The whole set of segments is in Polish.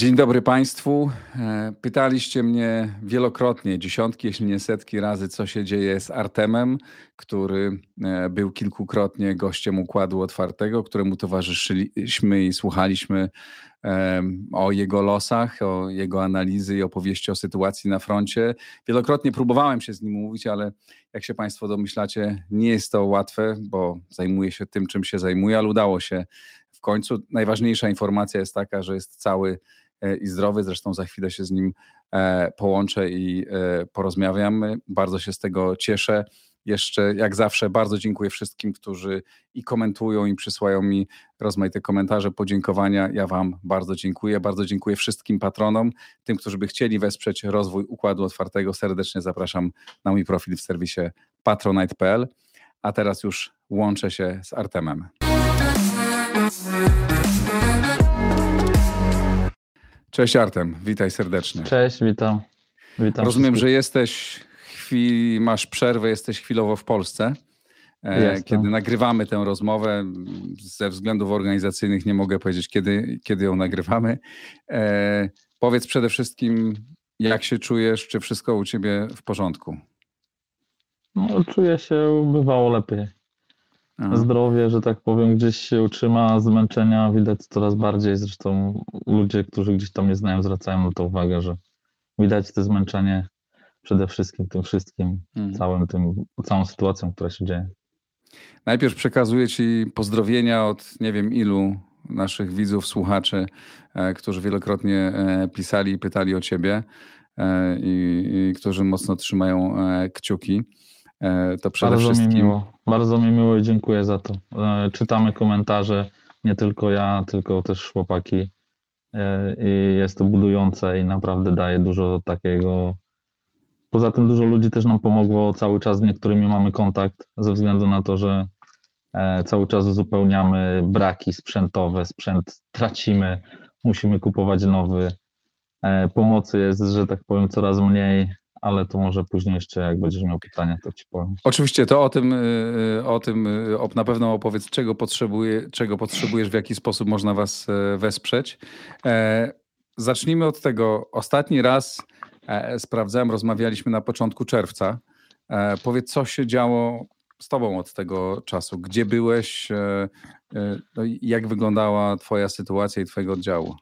Dzień dobry Państwu. E, pytaliście mnie wielokrotnie, dziesiątki, jeśli nie setki razy, co się dzieje z Artemem, który e, był kilkukrotnie gościem Układu Otwartego, któremu towarzyszyliśmy i słuchaliśmy o jego losach, o jego analizy i opowieści o sytuacji na froncie. Wielokrotnie próbowałem się z nim mówić, ale jak się Państwo domyślacie, nie jest to łatwe, bo zajmuje się tym, czym się zajmuje, ale udało się w końcu. Najważniejsza informacja jest taka, że jest cały e, i zdrowy. Zresztą za chwilę się z nim e, połączę i e, porozmawiamy. Bardzo się z tego cieszę. Jeszcze jak zawsze bardzo dziękuję wszystkim, którzy i komentują, i przysłają mi rozmaite komentarze, podziękowania. Ja Wam bardzo dziękuję. Bardzo dziękuję wszystkim patronom, tym, którzy by chcieli wesprzeć rozwój Układu Otwartego. Serdecznie zapraszam na mój profil w serwisie patronite.pl. A teraz już łączę się z Artemem. Cześć Artem, witaj serdecznie. Cześć, witam. witam Rozumiem, że jesteś masz przerwę, jesteś chwilowo w Polsce. E, kiedy nagrywamy tę rozmowę, ze względów organizacyjnych nie mogę powiedzieć, kiedy, kiedy ją nagrywamy. E, powiedz przede wszystkim, jak się czujesz, czy wszystko u ciebie w porządku? No, czuję się bywało lepiej. Aha. zdrowie, że tak powiem, gdzieś się utrzyma, zmęczenia widać coraz bardziej. Zresztą ludzie, którzy gdzieś tam mnie znają, zwracają na to uwagę, że widać to zmęczenie przede wszystkim tym wszystkim, mhm. całym tym, całą sytuacją, która się dzieje. Najpierw przekazuję Ci pozdrowienia od nie wiem ilu naszych widzów, słuchaczy, e, którzy wielokrotnie e, pisali i pytali o Ciebie e, i, i którzy mocno trzymają kciuki. E, to przede bardzo wszystkim. Mi miło, bardzo mi miło i dziękuję za to. E, czytamy komentarze, nie tylko ja, tylko też chłopaki. E, I jest to budujące i naprawdę daje dużo takiego. Poza tym dużo ludzi też nam pomogło cały czas, z niektórymi mamy kontakt, ze względu na to, że cały czas uzupełniamy braki sprzętowe, sprzęt tracimy, musimy kupować nowy. Pomocy jest, że tak powiem, coraz mniej ale to może później jeszcze, jak będziesz miał pytania, to ci powiem. Oczywiście, to o tym, y, o tym y, na pewno opowiedz, czego, potrzebuje, czego potrzebujesz, w jaki sposób można was e, wesprzeć. E, zacznijmy od tego. Ostatni raz e, sprawdzałem, rozmawialiśmy na początku czerwca. Powiedz, co się działo z tobą od tego czasu? Gdzie byłeś? No jak wyglądała twoja sytuacja i twojego oddziału?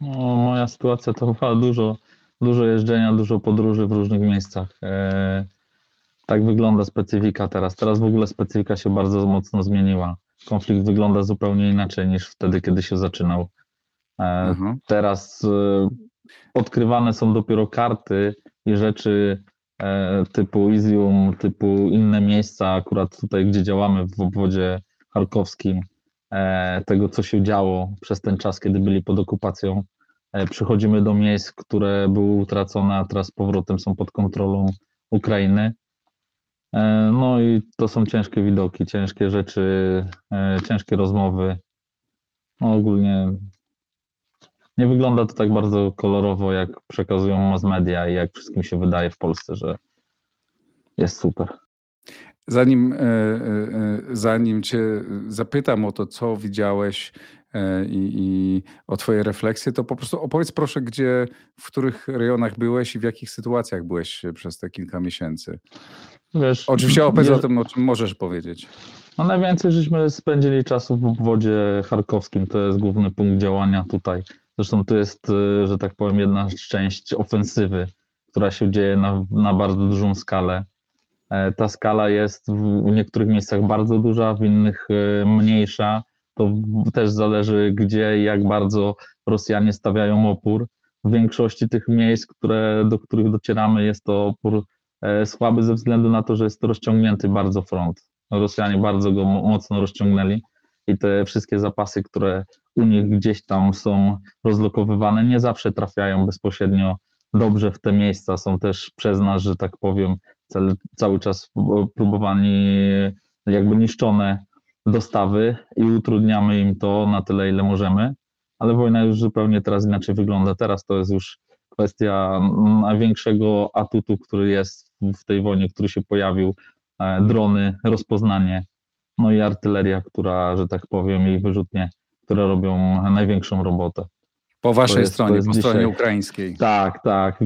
No, moja sytuacja to była dużo dużo jeżdżenia, dużo podróży w różnych miejscach. E, tak wygląda specyfika teraz. Teraz w ogóle specyfika się bardzo mocno zmieniła. Konflikt wygląda zupełnie inaczej niż wtedy, kiedy się zaczynał. E, mhm. Teraz e, odkrywane są dopiero karty i rzeczy typu Izium, typu inne miejsca, akurat tutaj, gdzie działamy w obwodzie charkowskim, tego, co się działo przez ten czas, kiedy byli pod okupacją. E, przychodzimy do miejsc, które były utracone, a teraz z powrotem są pod kontrolą Ukrainy. E, no i to są ciężkie widoki, ciężkie rzeczy, e, ciężkie rozmowy. No ogólnie nie wygląda to tak bardzo kolorowo, jak przekazują mass media i jak wszystkim się wydaje w Polsce, że jest super. Zanim, zanim Cię zapytam o to, co widziałeś i, i, o Twoje refleksje, to po prostu opowiedz proszę, gdzie, w których rejonach byłeś i w jakich sytuacjach byłeś przez te kilka miesięcy. Wiesz, Oczywiście opowiedz o tym, o czym możesz powiedzieć. No najwięcej żeśmy spędzili czasu w obwodzie charkowskim, to jest główny punkt działania tutaj. Zresztą to jest, e, że tak powiem, jedna część ofensywy, która się dzieje na, na bardzo dużą skalę. E, ta skala jest w niektórych miejscach bardzo duża, w innych mniejsza to też zależy, gdzie i jak bardzo Rosjanie stawiają opór. W większości tych miejsc, które, do których docieramy, jest to opór e, słaby ze względu na to, że jest rozciągnięty bardzo front. Rosjanie bardzo go mocno rozciągnęli i te wszystkie zapasy, które u nich gdzieś tam są rozlokowywane, nie zawsze trafiają bezpośrednio dobrze w te miejsca. Są też przez nas, że tak powiem, cały czas próbowani jakby niszczone dostawy i utrudniamy im to na tyle, ile możemy, ale wojna już zupełnie teraz inaczej wygląda. Teraz to jest już kwestia największego atutu, który jest w tej wojnie, który się pojawił, e, drony, rozpoznanie, no i artyleria, która, że tak powiem, i wyrzutnie, które robią największą robotę. Po waszej jest, stronie, po dzisiaj, stronie ukraińskiej. Tak, tak.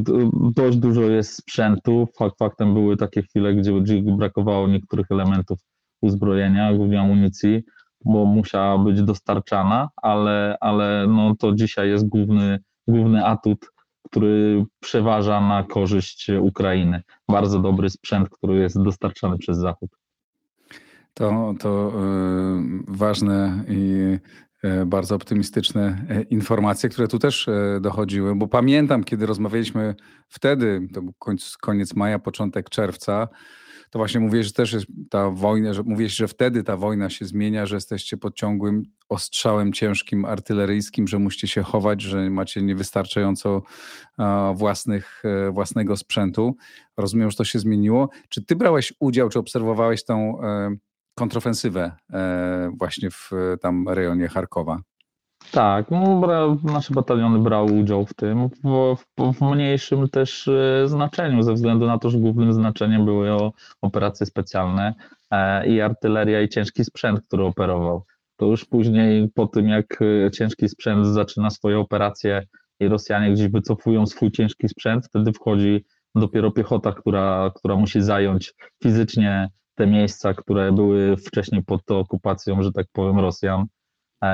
Dość dużo jest sprzętu. Fakt faktem były takie chwile, gdzie brakowało niektórych elementów uzbrojenia, głównie amunicji, bo musiała być dostarczana, ale, ale no to dzisiaj jest główny, główny atut, który przeważa na korzyść Ukrainy. Bardzo dobry sprzęt, który jest dostarczany przez Zachód. To, to yy, ważne i E, bardzo optymistyczne e, informacje, które tu też e, dochodziły, bo pamiętam, kiedy rozmawialiśmy wtedy, to był koniec, koniec maja, początek czerwca, to właśnie mówiłeś, że też jest ta wojna, że mówiłeś, że wtedy ta wojna się zmienia, że jesteście pod ciągłym ostrzałem ciężkim artyleryjskim, że musicie się chować, że macie niewystarczająco własnych, własnego sprzętu. Rozumiem, że to się zmieniło. Czy ty brałeś udział, czy obserwowałeś tą kontrofensywę e, właśnie w tam rejonie Charkowa. Tak, no, nasze bataliony brały udział w tym, w, w, w, mniejszym też e, znaczeniu, ze względu na to, że głównym znaczeniem były operacje specjalne e, i artyleria i ciężki sprzęt, który operował. To już później, po tym jak ciężki sprzęt zaczyna swoje operacje i Rosjanie gdzieś wycofują swój ciężki sprzęt, wtedy wchodzi dopiero piechota, która, która musi zająć fizycznie te miejsca, które były wcześniej pod okupacją, że tak powiem, Rosjan.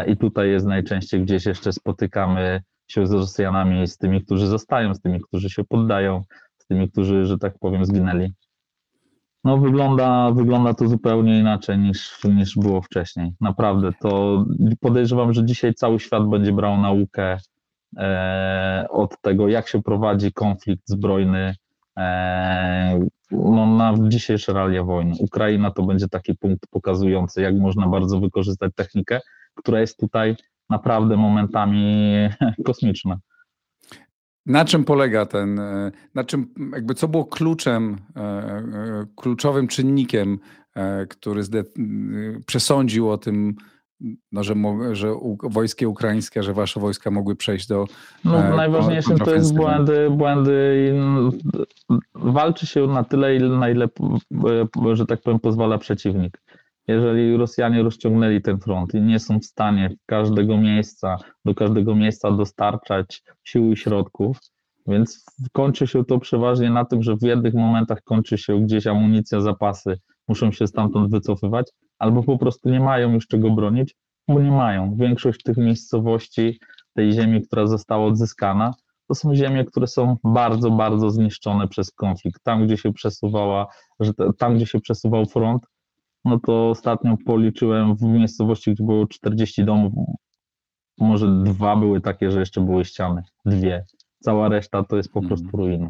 I tutaj jest najczęściej gdzieś jeszcze spotykamy się z Rosjanami, z tymi, którzy zostają, z tymi, którzy się poddają, z tymi, którzy, że tak powiem, zginęli. No wygląda, wygląda to zupełnie inaczej niż, niż było wcześniej. Naprawdę, to podejrzewam, że dzisiaj cały świat będzie brał naukę e, od tego, jak się prowadzi konflikt zbrojny, e, no, na dzisiejsze realia wojny. Ukraina to będzie taki punkt pokazujący, jak można bardzo wykorzystać technikę, która jest tutaj naprawdę momentami kosmiczna. Na czym polega ten, e, na czym, jakby co było kluczem, e, e, kluczowym czynnikiem, który przesądził o tym, no, że, że wojskie ukraińskie, że wasze wojska mogły przejść do. No, e, najważniejszym to jest błędy, błędy walczy się na tyle, na ile, że tak powiem, pozwala przeciwnik. Jeżeli Rosjanie rozciągnęli ten front i nie są w stanie każdego miejsca, do każdego miejsca dostarczać sił i środków, więc kończy się to przeważnie na tym, że w jednych momentach kończy się gdzieś amunicja, zapasy, muszą się stamtąd wycofywać, albo po prostu nie mają już czego bronić, bo nie mają. Większość tych miejscowości, tej ziemi, która została odzyskana, to są ziemie, które są bardzo, bardzo zniszczone przez konflikt. Tam, gdzie się przesuwała, tam, gdzie się przesuwał front, no to ostatnio policzyłem w miejscowości, gdzie było 40 domów, może dwa były takie, że jeszcze były ściany, dwie. Cała reszta to jest po prostu mhm. ruina.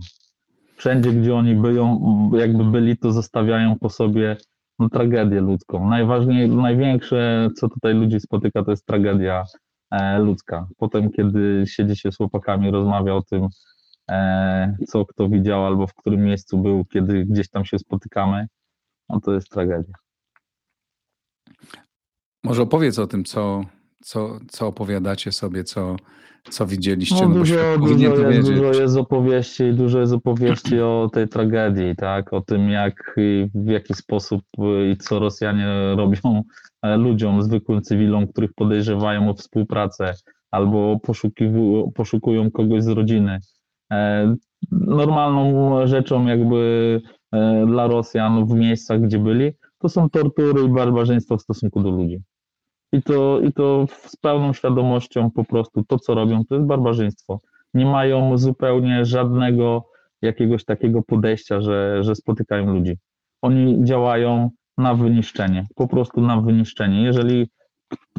Wszędzie, gdzie oni byją, jakby byli, to zostawiają po sobie no, tragedię ludzką. Najważniej, największe, co tutaj ludzi spotyka, to jest tragedia e, ludzka. Potem, kiedy siedzi się z chłopakami, rozmawia o tym, e, co kto widział albo w którym miejscu był, kiedy gdzieś tam się spotykamy, no to jest tragedia. Może opowiedz o tym, co, co, co opowiadacie sobie, co, co widzieliście? No, dużo, no dużo, jest, dużo jest opowieści, dużo jest opowieści o tej tragedii, tak? O tym, jak w jaki sposób i co Rosjanie robią e, ludziom, zwykłym cywilom, których podejrzewają o współpracę albo poszukują kogoś z rodziny. E, normalną rzeczą jakby e, dla Rosjan w miejscach, gdzie byli, to są tortury i barbarzyństwo w stosunku do ludzi. I to, I to z pełną świadomością po prostu to, co robią, to jest barbarzyństwo. Nie mają zupełnie żadnego jakiegoś takiego podejścia, że, że spotykają ludzi. Oni działają na wyniszczenie, po prostu na wyniszczenie. Jeżeli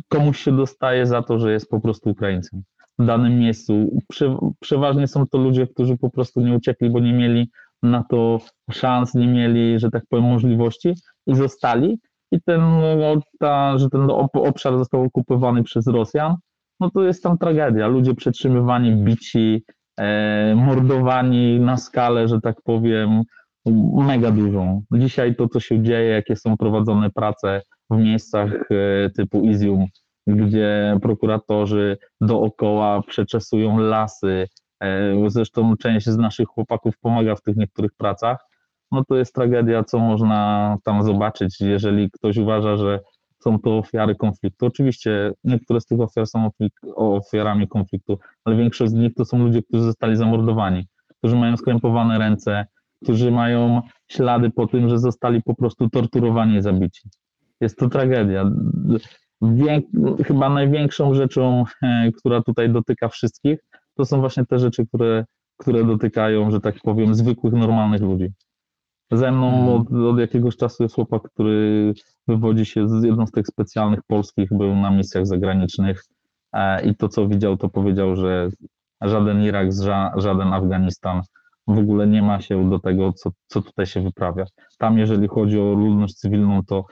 komuś się dostaje za to, że jest po prostu Ukraińcem w danym miejscu, prze, przeważnie są to ludzie, którzy po prostu nie uciekli, bo nie mieli na to szans, nie mieli, że tak powiem, możliwości i zostali i ten, no, ta, że ten obszar został okupowany przez Rosjan, no to jest tam tragedia. Ludzie przetrzymywani, bici, e, mordowani na skalę, że tak powiem, mega dużą. Dzisiaj to, co się dzieje, jakie są prowadzone prace w miejscach e, typu Izium, gdzie prokuratorzy dookoła przeczesują lasy. E, zresztą część z naszych chłopaków pomaga w tych niektórych pracach no to jest tragedia, co można tam zobaczyć. Jeżeli ktoś uważa, że są to ofiary konfliktu. Oczywiście niektóre z tych ofiar są ofiarami konfliktu, ale większość z nich to są ludzie, którzy zostali zamordowani, którzy mają skrępowane ręce, którzy mają ślady po tym, że zostali po prostu torturowani i zabici. Jest to tragedia. Chyba największą rzeczą, e, która tutaj dotyka wszystkich, to są właśnie te rzeczy, które, które dotykają, że tak powiem, zwykłych, normalnych ludzi. Ze mną mhm. od, od, jakiegoś czasu jest chłopak, który wywodzi się z jednostek specjalnych polskich, był na misjach zagranicznych e, i to, co widział, to powiedział, że żaden Irak, żaden Afganistan w ogóle nie ma się do tego, co, co tutaj się wyprawia. Tam, jeżeli chodzi o ludność cywilną, to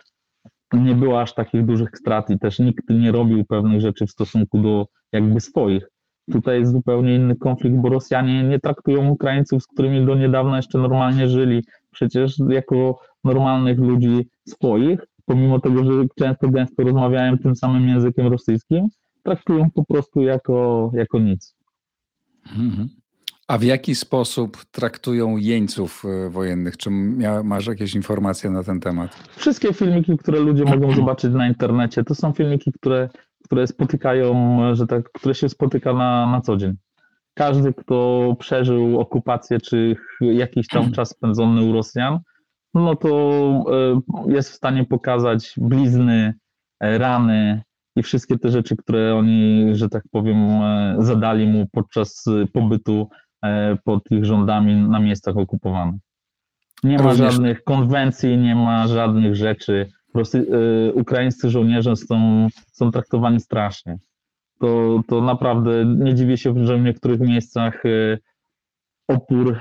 nie było aż takich dużych strat i też nikt nie robił pewnych rzeczy w stosunku do jakby swoich. Tutaj jest zupełnie inny konflikt, bo Rosjanie nie traktują Ukraińców, z którymi do niedawna jeszcze normalnie żyli, przecież jako normalnych ludzi swoich, pomimo tego, że często gęsto rozmawiają tym samym językiem rosyjskim, traktują po prostu jako, jako nic. Mhm. A w jaki sposób traktują jeńców e, wojennych? Czy masz jakieś informacje na ten temat? Wszystkie filmiki, które ludzie mogą zobaczyć na internecie, to są filmiki, które, które spotykają, że tak, które się spotyka na, na co dzień. Każdy, kto przeżył okupację, czy jakiś tam czas spędzony u Rosjan, no to e, jest w stanie pokazać blizny, e, rany i wszystkie te rzeczy, które oni, że tak powiem, zadali mu podczas pobytu E, pod ich rządami na miejscach okupowanych. Nie ma Również... żadnych konwencji, nie ma żadnych rzeczy. Rosy, e, ukraińscy żołnierze są, są traktowani strasznie. To, to naprawdę nie dziwię się, że w niektórych miejscach e, opór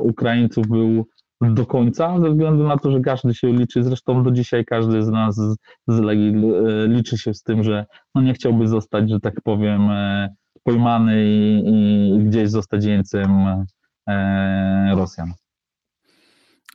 Ukraińców był do końca, ze względu na to, że każdy się liczy. Zresztą do dzisiaj każdy z nas z, z Legii liczy się z tym, że no nie chciałby zostać, że tak powiem, pojmany i, i gdzieś zostać jeńcem e, Rosjan.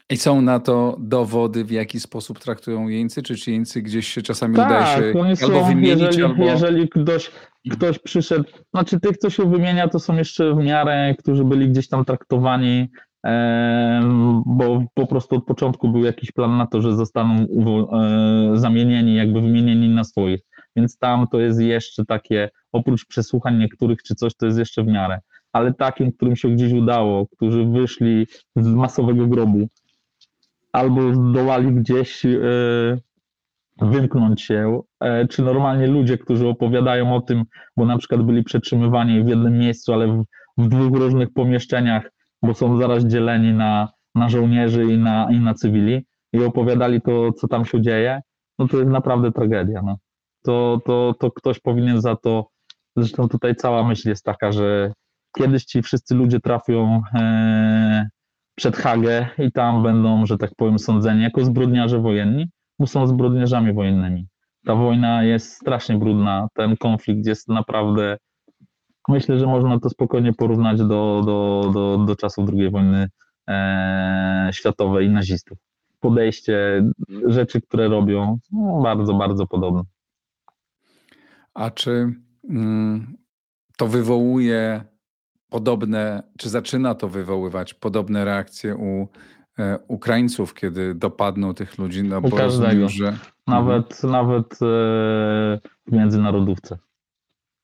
I są na to dowody, w jaki sposób traktują jeńcy? Czy ci jeńcy gdzieś się czasami tak, udaje się są, albo wymienić, jeżeli, albo... jeżeli ktoś, ktoś przyszedł, znaczy tych, co się wymienia, to są jeszcze w miarę, którzy byli gdzieś tam traktowani, e, bo po prostu od początku był jakiś plan na to, że zostaną e, zamienieni, jakby wymienieni na swoich. Więc tam to jest jeszcze takie oprócz przesłuchań niektórych czy coś, to jest jeszcze w miarę. Ale takim, którym się gdzieś udało, którzy wyszli z masowego grobu, albo zdołali gdzieś e, wymknąć się, e, czy normalnie ludzie, którzy opowiadają o tym, bo na przykład byli przetrzymywani w jednym miejscu, ale w, w dwóch różnych pomieszczeniach, bo są zaraz dzieleni na, na żołnierzy i na, i na cywili i opowiadali to, co tam się dzieje, no to jest naprawdę tragedia. No. To, to, to ktoś powinien za to Zresztą tutaj cała myśl jest taka, że kiedyś ci wszyscy ludzie trafią e, przed Hagę i tam będą, że tak powiem, sądzeni jako zbrodniarze wojenni, bo są zbrodniarzami wojennymi. Ta wojna jest strasznie brudna, ten konflikt jest naprawdę. Myślę, że można to spokojnie porównać do, do, do, do czasów II wojny e, światowej i nazistów. Podejście, rzeczy, które robią, no, bardzo, bardzo podobne. A czy Mm, to wywołuje podobne, czy zaczyna to wywoływać podobne reakcje u e, Ukraińców, kiedy dopadną tych ludzi, no bo każdego. że... Nawet, mhm. nawet e, w międzynarodówce.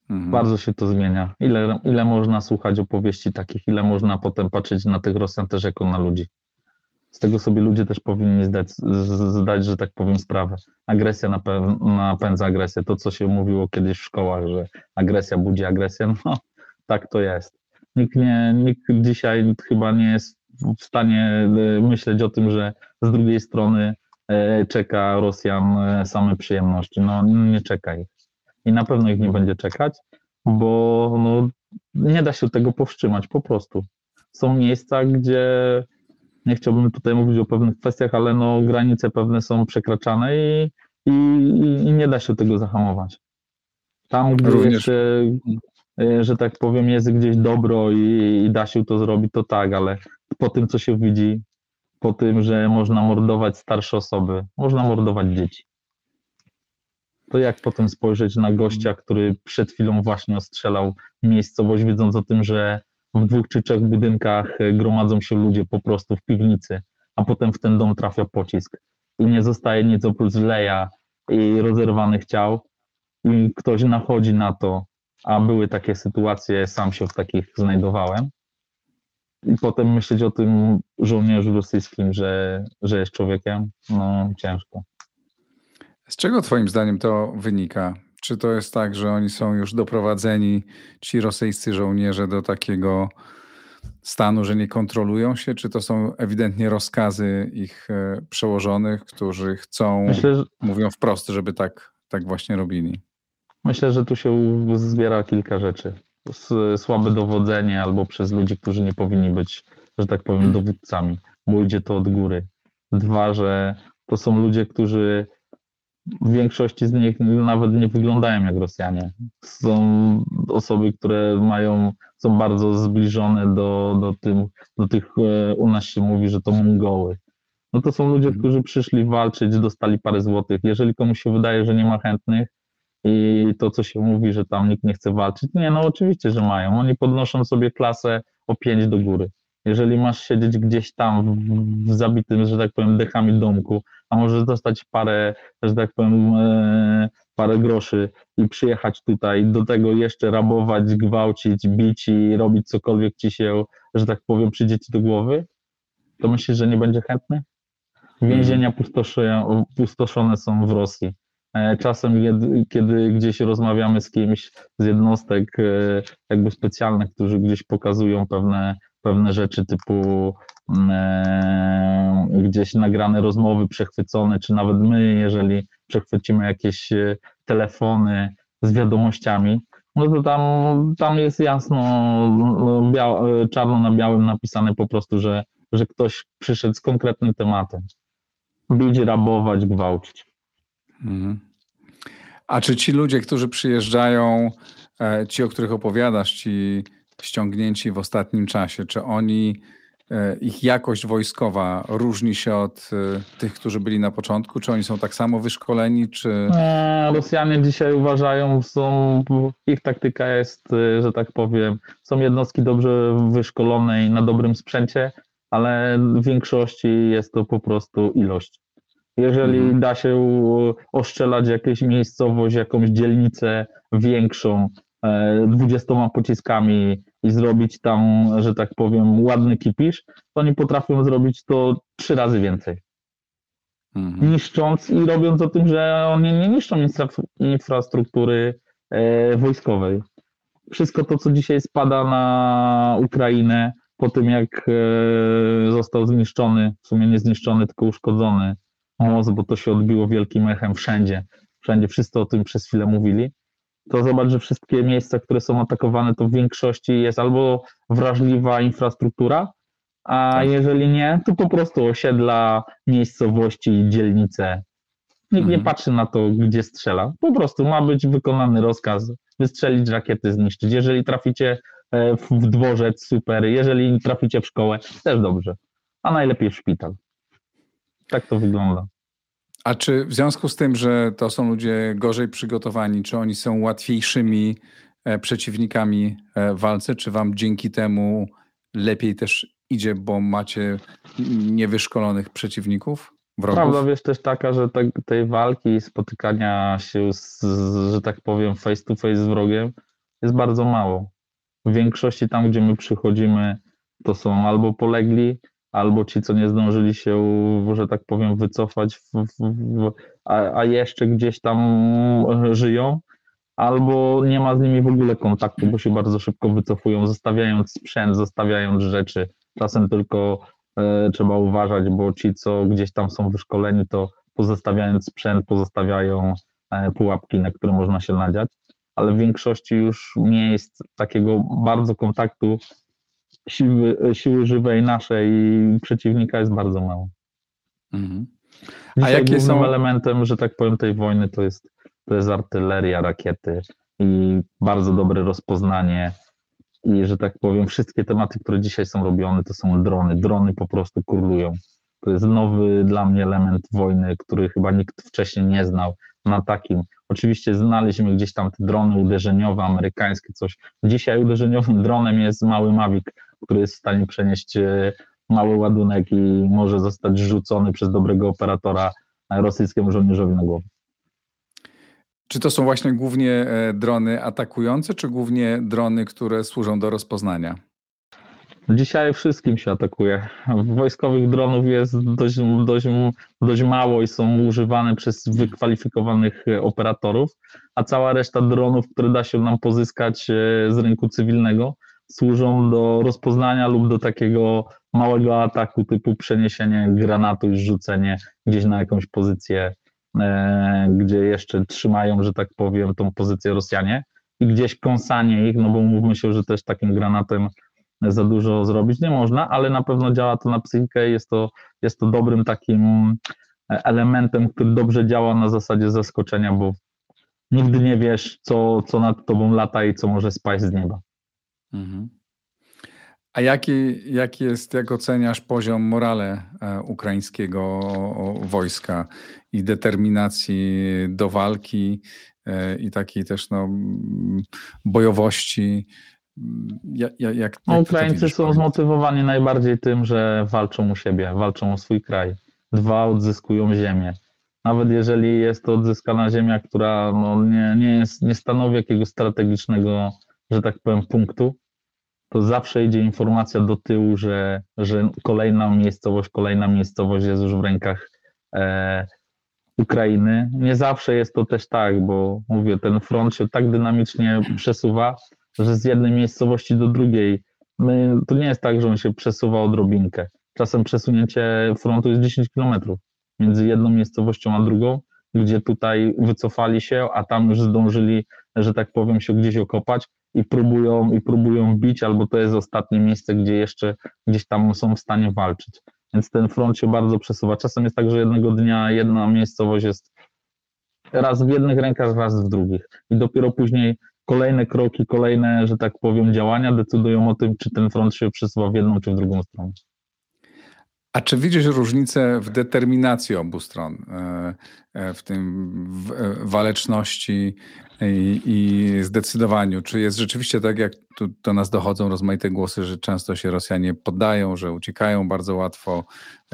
Mhm. Bardzo się to zmienia. Ile, ile można słuchać opowieści takich, ile można potem patrzeć na tych Rosjan też jako na ludzi. Z tego sobie ludzie też powinni zdać, zdać że tak powiem, sprawę. Agresja napędza agresję. To, co się mówiło kiedyś w szkołach, że agresja budzi agresję, no tak to jest. Nikt, nie, nikt dzisiaj chyba nie jest w stanie e, myśleć o tym, że z drugiej strony e, czeka Rosjan e, same przyjemności. No nie czeka ich. I na pewno ich nie będzie czekać, bo no, nie da się tego powstrzymać po prostu. Są miejsca, gdzie nie chciałbym tutaj mówić o pewnych kwestiach, ale no, granice pewne są przekraczane i, i, i nie da się tego zahamować. Tam, gdzie Również. jeszcze, że tak powiem, jest gdzieś dobro i, i da się to zrobić, to tak, ale po tym, co się widzi, po tym, że można mordować starsze osoby, można mordować dzieci. To jak potem spojrzeć na gościa, który przed chwilą właśnie ostrzelał miejscowość, wiedząc o tym, że w dwóch czy trzech budynkach e, gromadzą się ludzie po prostu w piwnicy, a potem w ten dom trafia pocisk i nie zostaje nic oprócz leja i rozerwanych ciał i ktoś nachodzi na to, a były takie sytuacje, sam się w takich znajdowałem. I potem myśleć o tym żołnierzu rosyjskim, że, że jest człowiekiem, no ciężko. Z czego Twoim zdaniem to wynika? Czy to jest tak, że oni są już doprowadzeni, ci rosyjscy żołnierze, do takiego stanu, że nie kontrolują się? Czy to są ewidentnie rozkazy ich e, przełożonych, którzy chcą, Myślę, że... mówią wprost, żeby tak, tak właśnie robili? Myślę, że tu się zbiera kilka rzeczy. Słabe dowodzenie albo przez ludzi, którzy nie powinni być, że tak powiem, dowódcami, bo idzie to od góry. Dwa, że to są ludzie, którzy w większości z nich nawet nie wyglądają jak Rosjanie. Są osoby, które mają, są bardzo zbliżone do, do, tym, do tych, e, u nas się mówi, że to Mongoły. No to są ludzie, mhm. którzy przyszli walczyć, dostali parę złotych. Jeżeli komuś się wydaje, że nie ma chętnych i to, co się mówi, że tam nikt nie chce walczyć, nie, no oczywiście, że mają. Oni podnoszą sobie klasę o pięć do góry. Jeżeli masz siedzieć gdzieś tam w, w zabitym, że tak powiem, dechami domku, a możesz dostać parę, że tak powiem, e, parę groszy i przyjechać tutaj, do tego jeszcze rabować, gwałcić, bić i robić cokolwiek ci się, że tak powiem, przyjdzie ci do głowy, to myślisz, że nie będzie chętny? Więzienia pustoszone są w Rosji. E, czasem, kiedy gdzieś rozmawiamy z kimś z jednostek e, jakby specjalnych, którzy gdzieś pokazują pewne pewne rzeczy typu mm, e, gdzieś nagrane rozmowy przechwycone, czy nawet my, jeżeli przechwycimy jakieś telefony z wiadomościami, no to tam, tam jest jasno, no, bia- e, czarno na białym napisane po prostu, że, że ktoś przyszedł z konkretnym tematem. Bić, rabować, gwałcić. Mhm. A czy ci ludzie, którzy przyjeżdżają, ci, o których opowiadasz, ci ściągnięci w ostatnim czasie? Czy oni, e, ich jakość wojskowa różni się od e, tych, którzy byli na początku? Czy oni są tak samo wyszkoleni? Czy... E, Rosjanie dzisiaj uważają, są, ich taktyka jest, że tak powiem, są jednostki dobrze wyszkolone i na dobrym sprzęcie, ale w większości jest to po prostu ilość. Jeżeli mhm. da się oszczelać jakąś miejscowość, jakąś dzielnicę większą, dwudziestoma pociskami i zrobić tam, że tak powiem, ładny kipisz, to oni potrafią zrobić to trzy razy więcej. Mhm. Niszcząc i robiąc o tym, że oni nie niszczą infrastruktury e, wojskowej. Wszystko to, co dzisiaj spada na Ukrainę, po tym jak e, został zniszczony, w sumie nie zniszczony, tylko uszkodzony most, bo to się odbiło wielkim echem wszędzie. Wszędzie wszyscy o tym przez chwilę mówili to zobacz, że wszystkie miejsca, które są atakowane, to w większości jest albo wrażliwa infrastruktura, a tak. jeżeli nie, to po prostu osiedla, miejscowości, dzielnice. Nikt mhm. nie patrzy na to, gdzie strzela. Po prostu ma być wykonany rozkaz, wystrzelić rakiety, zniszczyć. Jeżeli traficie e, w dworzec, super. Jeżeli traficie w szkołę, też dobrze. A najlepiej w szpital. Tak to wygląda. A czy w związku z tym, że to są ludzie gorzej przygotowani, czy oni są łatwiejszymi e, przeciwnikami e, w walce, czy wam dzięki temu lepiej też idzie, bo macie niewyszkolonych przeciwników? Wrogów? Prawda wiesz też taka, że te, tej walki, spotykania się, z, że tak powiem, face to face z wrogiem jest bardzo mało. W większości tam, gdzie my przychodzimy, to są albo polegli, albo ci, co nie zdążyli się, że tak powiem, wycofać, w, w, a, a, jeszcze gdzieś tam żyją, albo nie ma z nimi w ogóle kontaktu, bo się bardzo szybko wycofują, zostawiając sprzęt, zostawiając rzeczy. Czasem tylko e, trzeba uważać, bo ci, co gdzieś tam są wyszkoleni, to pozostawiając sprzęt, pozostawiają e, pułapki, na które można się nadziać, ale w większości już miejsc takiego bardzo kontaktu siły, siły żywej naszej przeciwnika jest bardzo mało. Mhm. A jakie są elementem, że tak powiem, tej wojny to jest, to jest artyleria, rakiety i bardzo dobre rozpoznanie i że tak powiem, wszystkie tematy, które dzisiaj są robione, to są drony. Drony po prostu królują. To jest nowy dla mnie element wojny, który chyba nikt wcześniej nie znał na takim. Oczywiście znaleźliśmy gdzieś tam te drony uderzeniowe, amerykańskie, coś. Dzisiaj uderzeniowym dronem jest mały Mavic który jest w stanie przenieść e, mały ładunek i może zostać rzucony przez dobrego operatora rosyjskiemu żołnierzowi na głowę. Czy to są właśnie głównie e, drony atakujące, czy głównie drony, które służą do rozpoznania? Dzisiaj wszystkim się atakuje. Wojskowych dronów jest dość, dość, dość mało i są używane przez wykwalifikowanych e, operatorów, a cała reszta dronów, które da się nam pozyskać z rynku cywilnego, służą do rozpoznania lub do takiego małego ataku typu przeniesienie granatu i rzucenie gdzieś na jakąś pozycję, e, gdzie jeszcze trzymają, że tak powiem, tą pozycję Rosjanie i gdzieś kąsanie ich, no bo mówmy się, że też takim granatem za dużo zrobić nie można, ale na pewno działa to na psychikę jest to, jest to dobrym takim elementem, który dobrze działa na zasadzie zaskoczenia, bo nigdy nie wiesz, co, co nad tobą lata i co może spaść z nieba. Mhm. A jaki, jaki jest, jak oceniasz poziom morale e, ukraińskiego wojska i determinacji do walki e, i takiej też no, bojowości? Jak, jak, jak Ukraińcy są zmotywowani najbardziej tym, że walczą u siebie, walczą o swój kraj. Dwa, odzyskują ziemię. Nawet jeżeli jest to odzyskana ziemia, która no, nie, nie, jest, nie stanowi jakiegoś strategicznego, że tak powiem, punktu, to zawsze idzie informacja do tyłu, że, że kolejna miejscowość, kolejna miejscowość jest już w rękach e, Ukrainy. Nie zawsze jest to też tak, bo mówię, ten front się tak dynamicznie przesuwa, że z jednej miejscowości do drugiej, my, to nie jest tak, że on się przesuwa odrobinkę. Czasem przesunięcie frontu jest 10 kilometrów między jedną miejscowością a drugą, gdzie tutaj wycofali się, a tam już zdążyli, że tak powiem, się gdzieś okopać i próbują, i próbują bić, albo to jest ostatnie miejsce, gdzie jeszcze gdzieś tam są w stanie walczyć. Więc ten front się bardzo przesuwa. Czasem jest tak, że jednego dnia jedna miejscowość jest raz w jednych rękach, raz w drugich. I dopiero później kolejne kroki, kolejne, że tak powiem, działania decydują o tym, czy ten front się przesuwa w jedną czy w drugą stronę. A czy widzisz różnicę w determinacji obu stron, e, e, w tym w e, waleczności i, i zdecydowaniu? Czy jest rzeczywiście tak, jak tu do nas dochodzą rozmaite głosy, że często się Rosjanie poddają, że uciekają bardzo łatwo,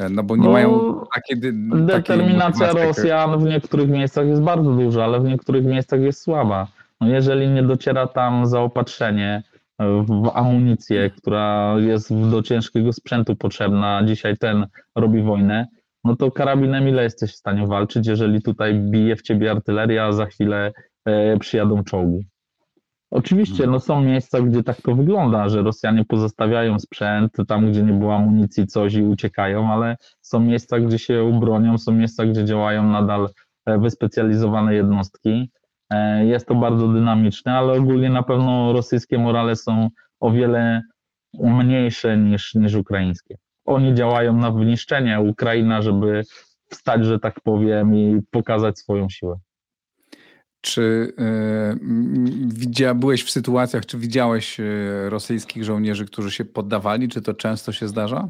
no bo nie no, mają takiej Determinacja Rosjan w niektórych miejscach jest bardzo duża, ale w niektórych miejscach jest słaba. No jeżeli nie dociera tam zaopatrzenie, w amunicję, która jest do ciężkiego sprzętu potrzebna, dzisiaj ten robi wojnę, no to karabinem ile jesteś w stanie walczyć, jeżeli tutaj bije w ciebie artyleria, a za chwilę e, przyjadą czołgi. Oczywiście no są miejsca, gdzie tak to wygląda, że Rosjanie pozostawiają sprzęt tam, gdzie nie było amunicji, coś i uciekają, ale są miejsca, gdzie się ubronią, są miejsca, gdzie działają nadal e, wyspecjalizowane jednostki. E, jest to bardzo dynamiczne, ale ogólnie na pewno rosyjskie morale są o wiele mniejsze niż, niż ukraińskie. Oni działają na wyniszczenie Ukraina, żeby wstać, że tak powiem, i pokazać swoją siłę. Czy y, byłeś w sytuacjach, czy widziałeś y, rosyjskich żołnierzy, którzy się poddawali? Czy to często się zdarza?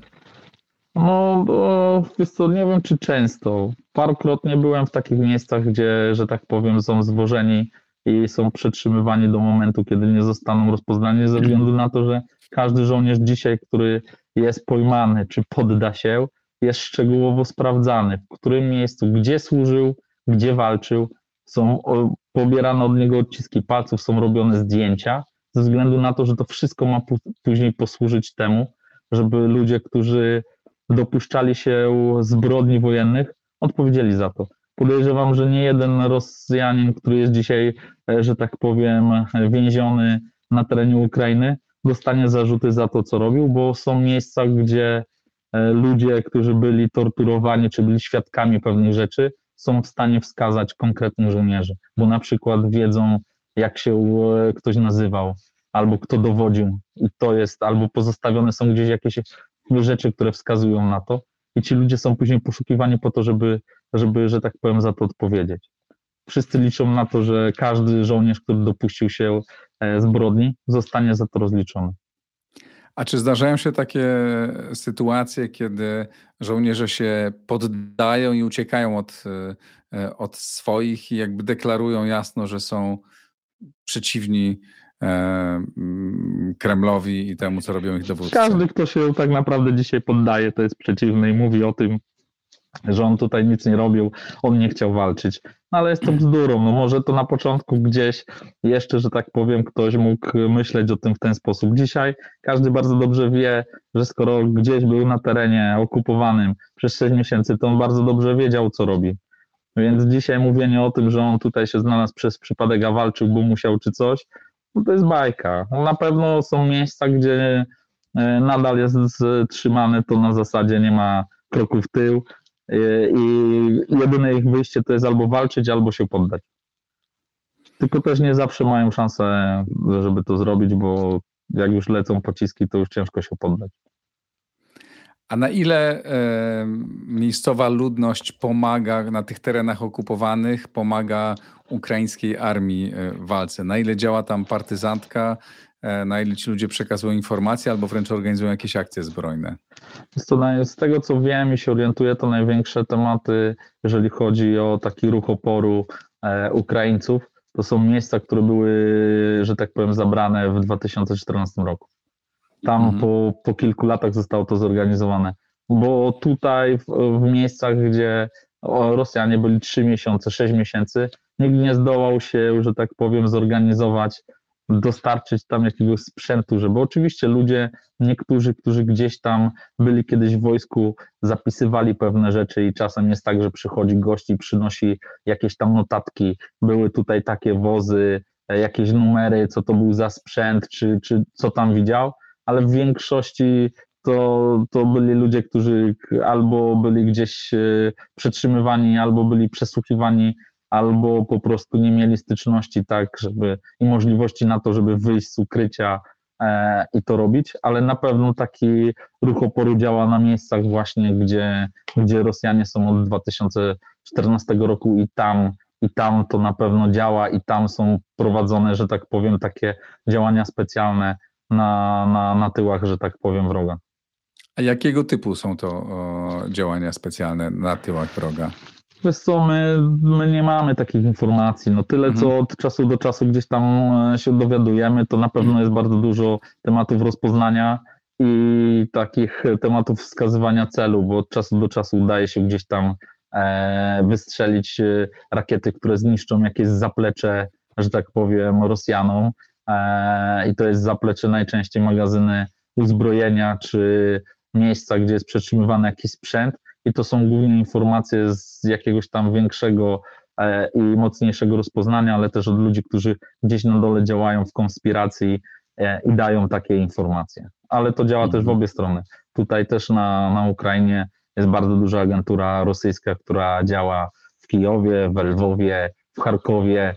No, bo wiesz co, nie wiem czy często. Parokrotnie byłem w takich miejscach, gdzie, że tak powiem, są zwożeni i są przetrzymywani do momentu, kiedy nie zostaną rozpoznani, ze względu na to, że każdy żołnierz dzisiaj, który jest pojmany czy podda się, jest szczegółowo sprawdzany, w którym miejscu, gdzie służył, gdzie walczył. Są pobierane od niego odciski palców, są robione zdjęcia, ze względu na to, że to wszystko ma później posłużyć temu, żeby ludzie, którzy dopuszczali się zbrodni wojennych, odpowiedzieli za to. Podejrzewam, że nie jeden Rosjanin, który jest dzisiaj, e, że tak powiem, więziony na terenie Ukrainy, dostanie zarzuty za to, co robił, bo są miejsca, gdzie e, ludzie, którzy byli torturowani czy byli świadkami pewnych rzeczy, są w stanie wskazać konkretnych żołnierzy, bo na przykład wiedzą, jak się e, ktoś nazywał, albo kto dowodził, i to jest, albo pozostawione są gdzieś jakieś rzeczy, które wskazują na to i ci ludzie są później poszukiwani po to, żeby, żeby, że tak powiem, za to odpowiedzieć. Wszyscy liczą na to, że każdy żołnierz, który dopuścił się e, zbrodni, zostanie za to rozliczony. A czy zdarzają się takie sytuacje, kiedy żołnierze się poddają i uciekają od, e, od swoich i jakby deklarują jasno, że są przeciwni E, Kremlowi i temu, co robią ich dowódcy. Każdy, kto się tak naprawdę dzisiaj poddaje, to jest przeciwny i mówi o tym, że on tutaj nic nie robił, on nie chciał walczyć. No ale jest to bzdurą. No może to na początku gdzieś jeszcze, że tak powiem, ktoś mógł myśleć o tym w ten sposób. Dzisiaj każdy bardzo dobrze wie, że skoro gdzieś był na terenie okupowanym przez 6 miesięcy, to on bardzo dobrze wiedział, co robi. Więc dzisiaj mówienie o tym, że on tutaj się znalazł przez przypadek, a walczył, bo musiał czy coś, no to jest bajka. No na pewno są miejsca, gdzie e, nadal jest trzymany, to na zasadzie nie ma kroku w tył e, i jedyne ich wyjście to jest albo walczyć, albo się poddać. Tylko też nie zawsze mają szansę, żeby to zrobić, bo jak już lecą pociski, to już ciężko się poddać. A na ile e, miejscowa ludność pomaga na tych terenach okupowanych, pomaga ukraińskiej armii e, w walce? Na ile działa tam partyzantka? E, na ile ci ludzie przekazują informacje albo wręcz organizują jakieś akcje zbrojne? To, z tego co wiem i się orientuję, to największe tematy, jeżeli chodzi o taki ruch oporu e, Ukraińców, to są miejsca, które były, że tak powiem, zabrane w 2014 roku. Tam mhm. po, po kilku latach zostało to zorganizowane. Bo tutaj w, w miejscach, gdzie Rosjanie byli 3 miesiące, 6 miesięcy, nikt nie zdołał się, że tak powiem, zorganizować, dostarczyć tam jakiegoś sprzętu, żeby oczywiście ludzie, niektórzy, którzy gdzieś tam byli kiedyś w wojsku, zapisywali pewne rzeczy i czasem jest tak, że przychodzi gość i przynosi jakieś tam notatki. Były tutaj takie wozy, jakieś numery, co to był za sprzęt, czy, czy co tam widział ale w większości to, to byli ludzie, którzy albo byli gdzieś e, przetrzymywani, albo byli przesłuchiwani, albo po prostu nie mieli styczności tak, żeby i możliwości na to, żeby wyjść z ukrycia e, i to robić, ale na pewno taki ruch oporu działa na miejscach właśnie, gdzie, gdzie Rosjanie są od 2014 roku i tam i tam to na pewno działa i tam są prowadzone, że tak powiem, takie działania specjalne na, na, na tyłach, że tak powiem, wroga. A jakiego typu są to o, działania specjalne na tyłach wroga? Wiesz co, my, my nie mamy takich informacji. No tyle, mhm. co od czasu do czasu gdzieś tam e, się dowiadujemy, to na pewno jest bardzo dużo tematów rozpoznania i takich tematów wskazywania celu, bo od czasu do czasu udaje się gdzieś tam e, wystrzelić e, rakiety, które zniszczą jakieś zaplecze, że tak powiem, Rosjanom. E, i to jest zaplecze najczęściej magazyny uzbrojenia czy miejsca, gdzie jest przetrzymywany jakiś sprzęt i to są głównie informacje z jakiegoś tam większego e, i mocniejszego rozpoznania, ale też od ludzi, którzy gdzieś na dole działają w konspiracji e, i dają takie informacje. Ale to działa też w obie strony. Tutaj też na, na Ukrainie jest bardzo duża agentura rosyjska, która działa w Kijowie, w Lwowie, w Charkowie,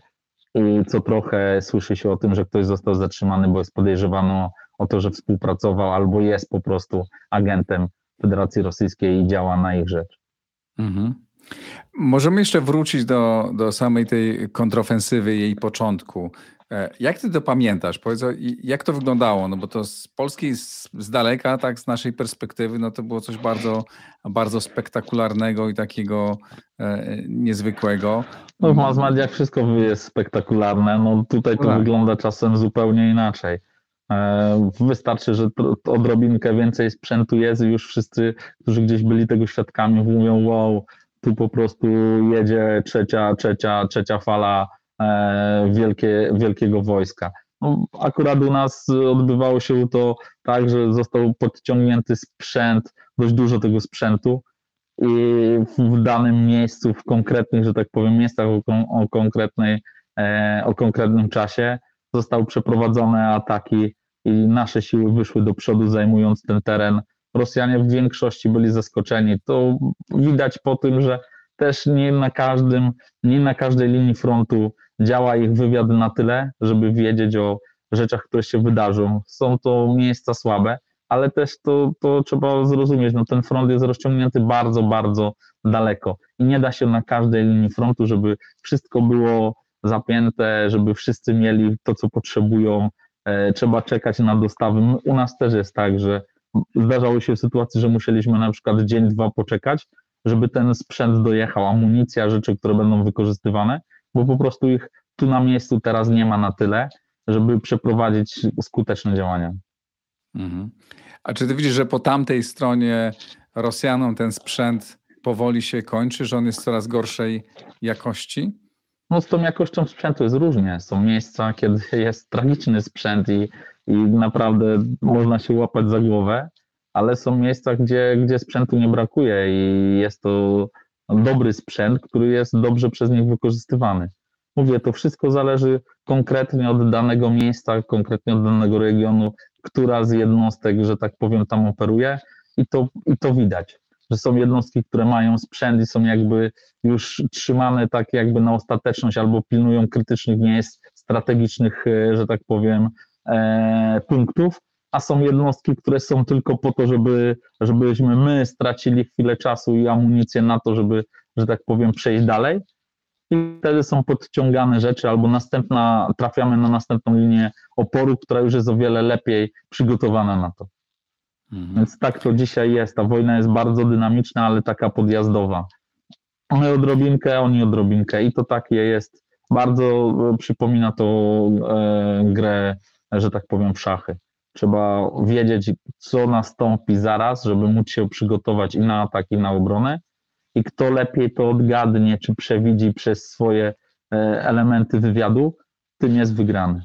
i co trochę słyszy się o tym, że ktoś został zatrzymany, bo jest podejrzewano o to, że współpracował albo jest po prostu agentem Federacji Rosyjskiej i działa na ich rzecz. Mhm. Możemy jeszcze wrócić do, do samej tej kontrofensywy, jej początku. E, jak ty to pamiętasz? Powiedz, jak to wyglądało? No bo to z Polski z, z, daleka, tak z naszej perspektywy, no to było coś bardzo, bardzo spektakularnego i takiego e, niezwykłego. No w mass mediach wszystko jest spektakularne. No tutaj to tak. wygląda czasem zupełnie inaczej. E, wystarczy, że odrobinkę więcej sprzętu jest i już wszyscy, którzy gdzieś byli tego świadkami, mówią: Wow, tu po prostu jedzie trzecia, trzecia, trzecia fala E, wielkie, wielkiego wojska. No, akurat u nas odbywało się to tak, że został podciągnięty sprzęt, dość dużo tego sprzętu i w danym miejscu, w konkretnych, że tak powiem, miejscach o, o konkretnej, e, o konkretnym czasie zostały przeprowadzone ataki i nasze siły wyszły do przodu, zajmując ten teren. Rosjanie w większości byli zaskoczeni. To widać po tym, że też nie na każdym, nie na każdej linii frontu działa ich wywiad na tyle, żeby wiedzieć o rzeczach, które się wydarzą. Są to miejsca słabe, ale też to, to trzeba zrozumieć, no ten front jest rozciągnięty bardzo, bardzo daleko i nie da się na każdej linii frontu, żeby wszystko było zapięte, żeby wszyscy mieli to, co potrzebują. E, trzeba czekać na dostawy. U nas też jest tak, że zdarzały się sytuacje, że musieliśmy na przykład dzień, dwa poczekać, żeby ten sprzęt dojechał, amunicja, rzeczy, które będą wykorzystywane, bo po prostu ich tu na miejscu teraz nie ma na tyle, żeby przeprowadzić skuteczne działania. Mhm. A czy ty widzisz, że po tamtej stronie Rosjanom ten sprzęt powoli się kończy, że on jest coraz gorszej jakości? No z tą jakością sprzętu jest różnie. Są miejsca, kiedy jest tragiczny sprzęt i, i naprawdę można się łapać za głowę, ale są miejsca, gdzie, gdzie sprzętu nie brakuje i jest to dobry sprzęt, który jest dobrze przez nich wykorzystywany. Mówię, to wszystko zależy konkretnie od danego miejsca, konkretnie od danego regionu, która z jednostek, że tak powiem, tam operuje i to, i to widać, że są jednostki, które mają sprzęt i są jakby już trzymane tak jakby na ostateczność albo pilnują krytycznych miejsc, strategicznych, e, że tak powiem, e, punktów, a są jednostki, które są tylko po to, żeby, żebyśmy my stracili chwilę czasu i amunicję na to, żeby, że tak powiem, przejść dalej. I wtedy są podciągane rzeczy, albo następna, trafiamy na następną linię oporu, która już jest o wiele lepiej przygotowana na to. Mhm. Więc tak to dzisiaj jest. Ta wojna jest bardzo dynamiczna, ale taka podjazdowa. My odrobinkę, oni odrobinkę i to takie jest. Bardzo e, przypomina to e, grę, że tak powiem, w szachy. Trzeba wiedzieć, co nastąpi zaraz, żeby móc się przygotować i na atak, i na obronę. I kto lepiej to odgadnie, czy przewidzi przez swoje e, elementy wywiadu, tym jest wygrany.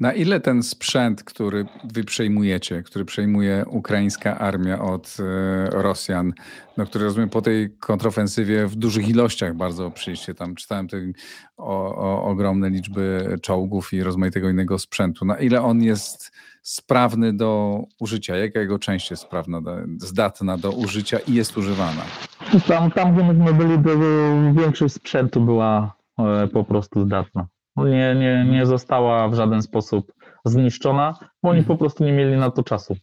Na ile ten sprzęt, który wy przejmujecie, który przejmuje ukraińska armia od e, Rosjan, no, który rozumiem po tej kontrofensywie w dużych ilościach bardzo przyjście tam, czytałem te, o, o, ogromne liczby czołgów i rozmaitego innego sprzętu. Na ile on jest sprawny do użycia? Jaka jego część jest sprawna, do, zdatna do użycia i jest używana? Tam, tam gdzie myśmy byli, to większość sprzętu była e, po prostu zdatna nie, nie, nie została w żaden sposób zniszczona, bo oni po prostu nie mieli na to czasu.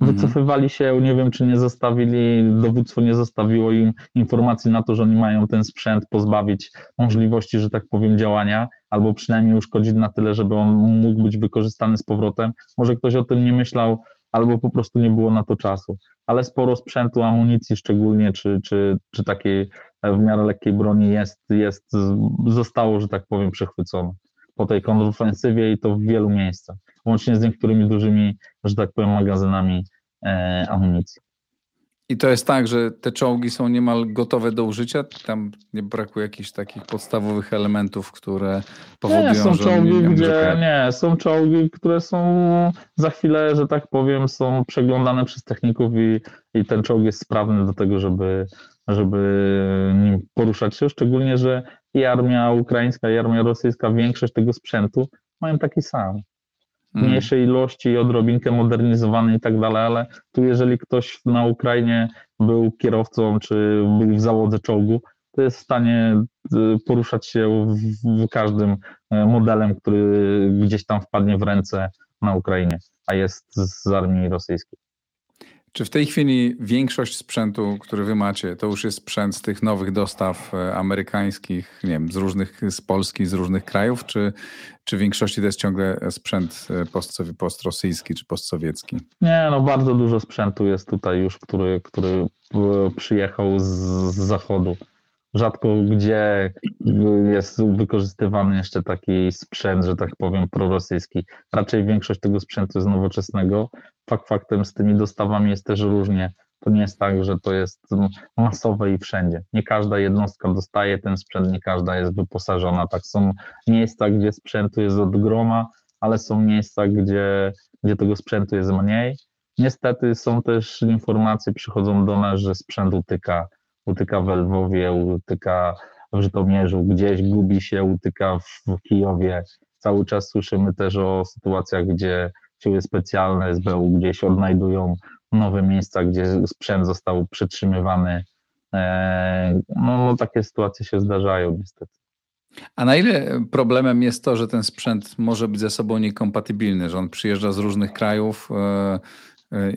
Wycofywali się, nie wiem czy nie zostawili, dowództwo nie zostawiło im informacji na to, że oni mają ten sprzęt pozbawić możliwości, że tak powiem, działania, albo przynajmniej uszkodzić na tyle, żeby on mógł być wykorzystany z powrotem. Może ktoś o tym nie myślał, albo po prostu nie było na to czasu. Ale sporo sprzętu, amunicji szczególnie, czy, czy, czy takiej w miarę lekkiej broni jest, jest, zostało, że tak powiem, przechwycone po tej kontrofensywie i to w wielu miejscach, łącznie z niektórymi dużymi, że tak powiem, magazynami e, amunicji. I to jest tak, że te czołgi są niemal gotowe do użycia? Tam nie brakuje jakichś takich podstawowych elementów, które powodują, nie, są że czołgi, nie, gdzie, nie, są czołgi, które są za chwilę, że tak powiem, są przeglądane przez techników i, i ten czołg jest sprawny do tego, żeby, żeby nim poruszać się, szczególnie, że i armia ukraińska, i armia rosyjska, większość tego sprzętu mają taki sam. W mm. mniejszej ilości, odrobinkę modernizowany i tak dalej, ale tu jeżeli ktoś na Ukrainie był kierowcą, czy był w załodze czołgu, to jest w stanie y, poruszać się w, w każdym e, modelem, który gdzieś tam wpadnie w ręce na Ukrainie, a jest z armii rosyjskiej. Czy w tej chwili większość sprzętu, który wy macie, to już jest sprzęt z tych nowych dostaw e, amerykańskich, nie wiem, z różnych, z Polski, z różnych krajów, czy, czy w większości to jest ciągle sprzęt e, postrosyjski czy postsowiecki? Nie, no bardzo dużo sprzętu jest tutaj już, który, który e, przyjechał z, z zachodu rzadko gdzie jest wykorzystywany jeszcze taki sprzęt, że tak powiem, prorosyjski. Raczej większość tego sprzętu jest nowoczesnego. Fakt faktem z tymi dostawami jest też różnie. To nie jest tak, że to jest masowe i wszędzie. Nie każda jednostka dostaje ten sprzęt, nie każda jest wyposażona. Tak są miejsca, gdzie sprzętu jest od groma, ale są miejsca, gdzie, gdzie tego sprzętu jest mniej. Niestety są też informacje, przychodzą do nas, że sprzęt utyka utyka w Lwowie, utyka w Żytomierzu, gdzieś gubi się, utyka w Kijowie. Cały czas słyszymy też o sytuacjach, gdzie siły specjalne SBU gdzieś odnajdują nowe miejsca, gdzie sprzęt został przetrzymywany. E, no, no takie sytuacje się zdarzają niestety. A na ile problemem jest to, że ten sprzęt może być ze sobą niekompatybilny, że on przyjeżdża z różnych krajów, e,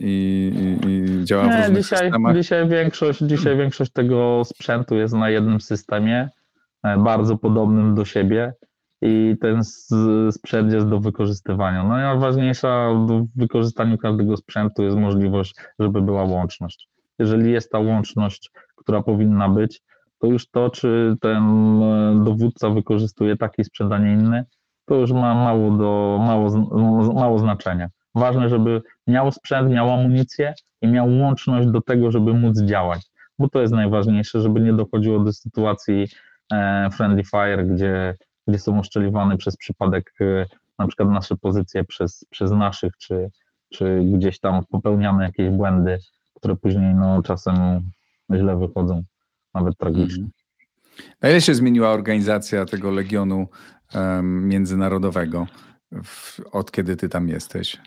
i, i, i działa Nie, w różnych dzisiaj, systemach? Dzisiaj większość, dzisiaj większość tego sprzętu jest na jednym systemie, e, bardzo podobnym do siebie i ten sprzęt jest do wykorzystywania. No najważniejsza w wykorzystaniu każdego sprzętu jest możliwość, żeby była łączność. Jeżeli jest ta łączność, która powinna być, to już to, czy ten e, dowódca wykorzystuje taki sprzęt, a nie inny, to już ma mało, do, mało, mało znaczenia. Ważne, żeby miał sprzęt, miał amunicję i miał łączność do tego, żeby móc działać, bo to jest najważniejsze, żeby nie dochodziło do sytuacji e, friendly fire, gdzie, gdzie są oszczeliwane przez przypadek e, na przykład nasze pozycje przez, przez naszych, czy, czy gdzieś tam popełniamy jakieś błędy, które później no, czasem źle wychodzą, nawet tragicznie. Mhm. Na ile się zmieniła organizacja tego Legionu um, Międzynarodowego w, od kiedy ty tam jesteś?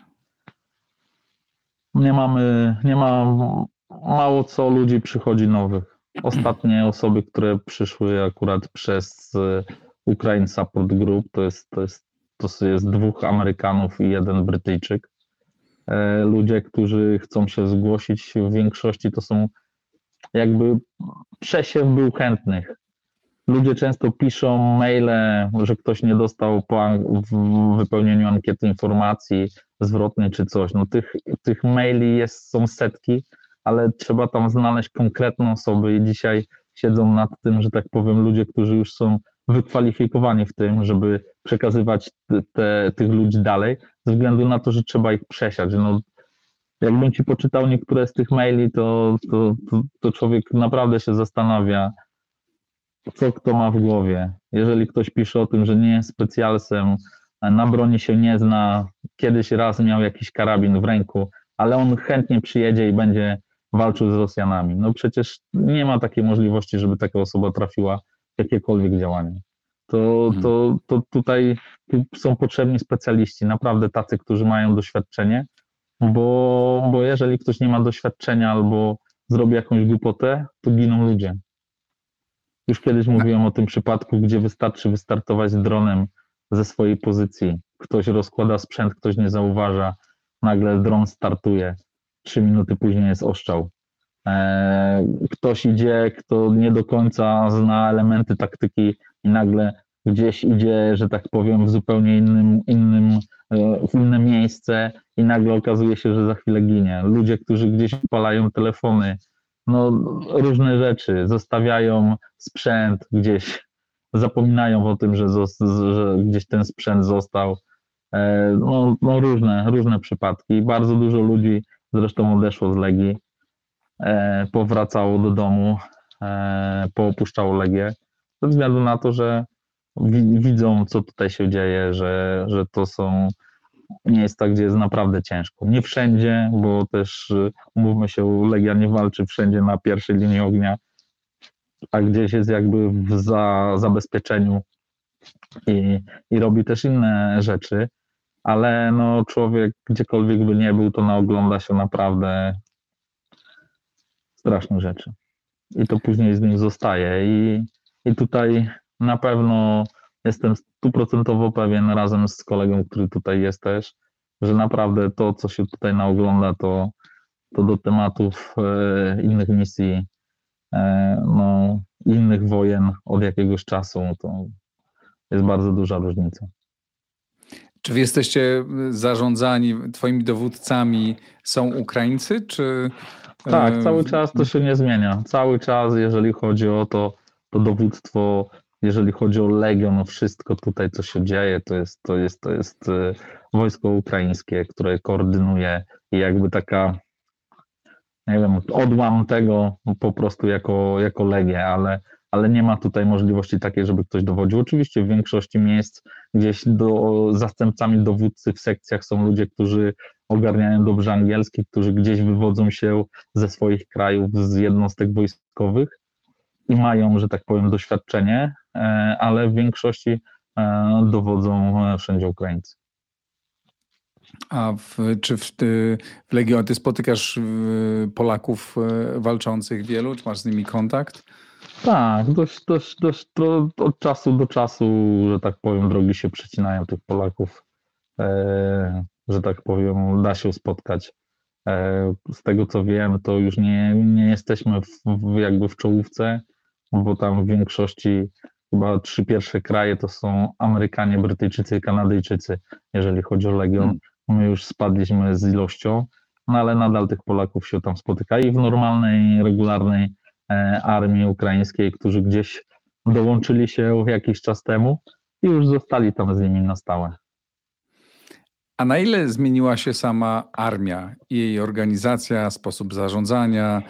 Nie mamy, nie ma mało co ludzi przychodzi nowych. Ostatnie osoby, które przyszły akurat przez Ukraine Support Group, to jest, to jest, to jest dwóch Amerykanów i jeden Brytyjczyk. E, ludzie, którzy chcą się zgłosić, w większości to są jakby przesiew był chętnych. Ludzie często piszą maile, że ktoś nie dostał po w wypełnieniu ankiety informacji zwrotnej czy coś. No tych, tych maili jest, są setki, ale trzeba tam znaleźć konkretne osoby i dzisiaj siedzą nad tym, że tak powiem, ludzie, którzy już są wykwalifikowani w tym, żeby przekazywać te, te, tych ludzi dalej, ze względu na to, że trzeba ich przesiać. No, jakbym ci poczytał niektóre z tych maili, to, to, to, to człowiek naprawdę się zastanawia, co kto ma w głowie. Jeżeli ktoś pisze o tym, że nie jest specjalsem, na broni się nie zna, kiedyś raz miał jakiś karabin w ręku, ale on chętnie przyjedzie i będzie walczył z Rosjanami. No przecież nie ma takiej możliwości, żeby taka osoba trafiła jakiekolwiek działanie. To, mhm. to, to tutaj są potrzebni specjaliści, naprawdę tacy, którzy mają doświadczenie, bo, bo jeżeli ktoś nie ma doświadczenia albo zrobi jakąś głupotę, to giną ludzie. Już kiedyś mówiłem o tym przypadku, gdzie wystarczy wystartować dronem ze swojej pozycji. Ktoś rozkłada sprzęt, ktoś nie zauważa, nagle dron startuje, trzy minuty później jest oszczał. E, ktoś idzie, kto nie do końca zna elementy taktyki i nagle gdzieś idzie, że tak powiem, w zupełnie innym, innym e, w inne miejsce i nagle okazuje się, że za chwilę ginie. Ludzie, którzy gdzieś palają telefony, no, różne rzeczy, zostawiają sprzęt gdzieś, zapominają o tym, że, że gdzieś ten sprzęt został. E, no, no, różne, różne przypadki. Bardzo dużo ludzi zresztą odeszło z Legii, powracało do domu, e, poopuszczało Legię, ze względu na to, że widzą, co tutaj się dzieje, że, że to są miejsca, gdzie jest naprawdę ciężko. Nie wszędzie, bo też y, umówmy się, Legia nie walczy wszędzie na pierwszej linii ognia, a gdzieś jest jakby w za, zabezpieczeniu i, i robi też inne rzeczy, ale no człowiek gdziekolwiek by nie był, to naogląda się naprawdę strasznych rzeczy. I to później z nim zostaje i, i tutaj na pewno jestem stuprocentowo pewien razem z kolegą, który tutaj jest też, że naprawdę to, co się tutaj naogląda, to, to do tematów e, innych misji, e, no, innych wojen od jakiegoś czasu, to jest bardzo duża różnica. Czy wy jesteście zarządzani, twoimi dowódcami są Ukraińcy, czy... Tak, cały czas to się nie zmienia. Cały czas, jeżeli chodzi o to, to dowództwo jeżeli chodzi o Legion, o wszystko tutaj, co się dzieje, to jest, to jest, to jest e, wojsko ukraińskie, które koordynuje i jakby taka, nie wiem, odłam tego po prostu jako, jako Legię, ale, ale nie ma tutaj możliwości takiej, żeby ktoś dowodził. Oczywiście w większości miejsc gdzieś do, zastępcami dowódcy w sekcjach są ludzie, którzy ogarniają dobrze angielski, którzy gdzieś wywodzą się ze swoich krajów, z jednostek wojskowych i mają, że tak powiem, doświadczenie, e, ale w większości e, dowodzą e, wszędzie Ukraińcy. A w, czy w, w Legionie ty spotykasz Polaków walczących wielu? Czy masz z nimi kontakt? Tak, dość, dość, dość to od czasu do czasu, że tak powiem, drogi się przecinają tych Polaków. E, że tak powiem, da się spotkać. E, z tego co wiem, to już nie, nie jesteśmy w, w, jakby w czołówce, bo tam w większości chyba trzy pierwsze kraje to są Amerykanie, Brytyjczycy Kanadyjczycy, jeżeli chodzi o Legion. Hmm. My już spadliśmy z ilością, no ale nadal tych Polaków się tam spotyka i w normalnej, regularnej armii ukraińskiej, którzy gdzieś dołączyli się jakiś czas temu i już zostali tam z nimi na stałe. A na ile zmieniła się sama armia, jej organizacja, sposób zarządzania,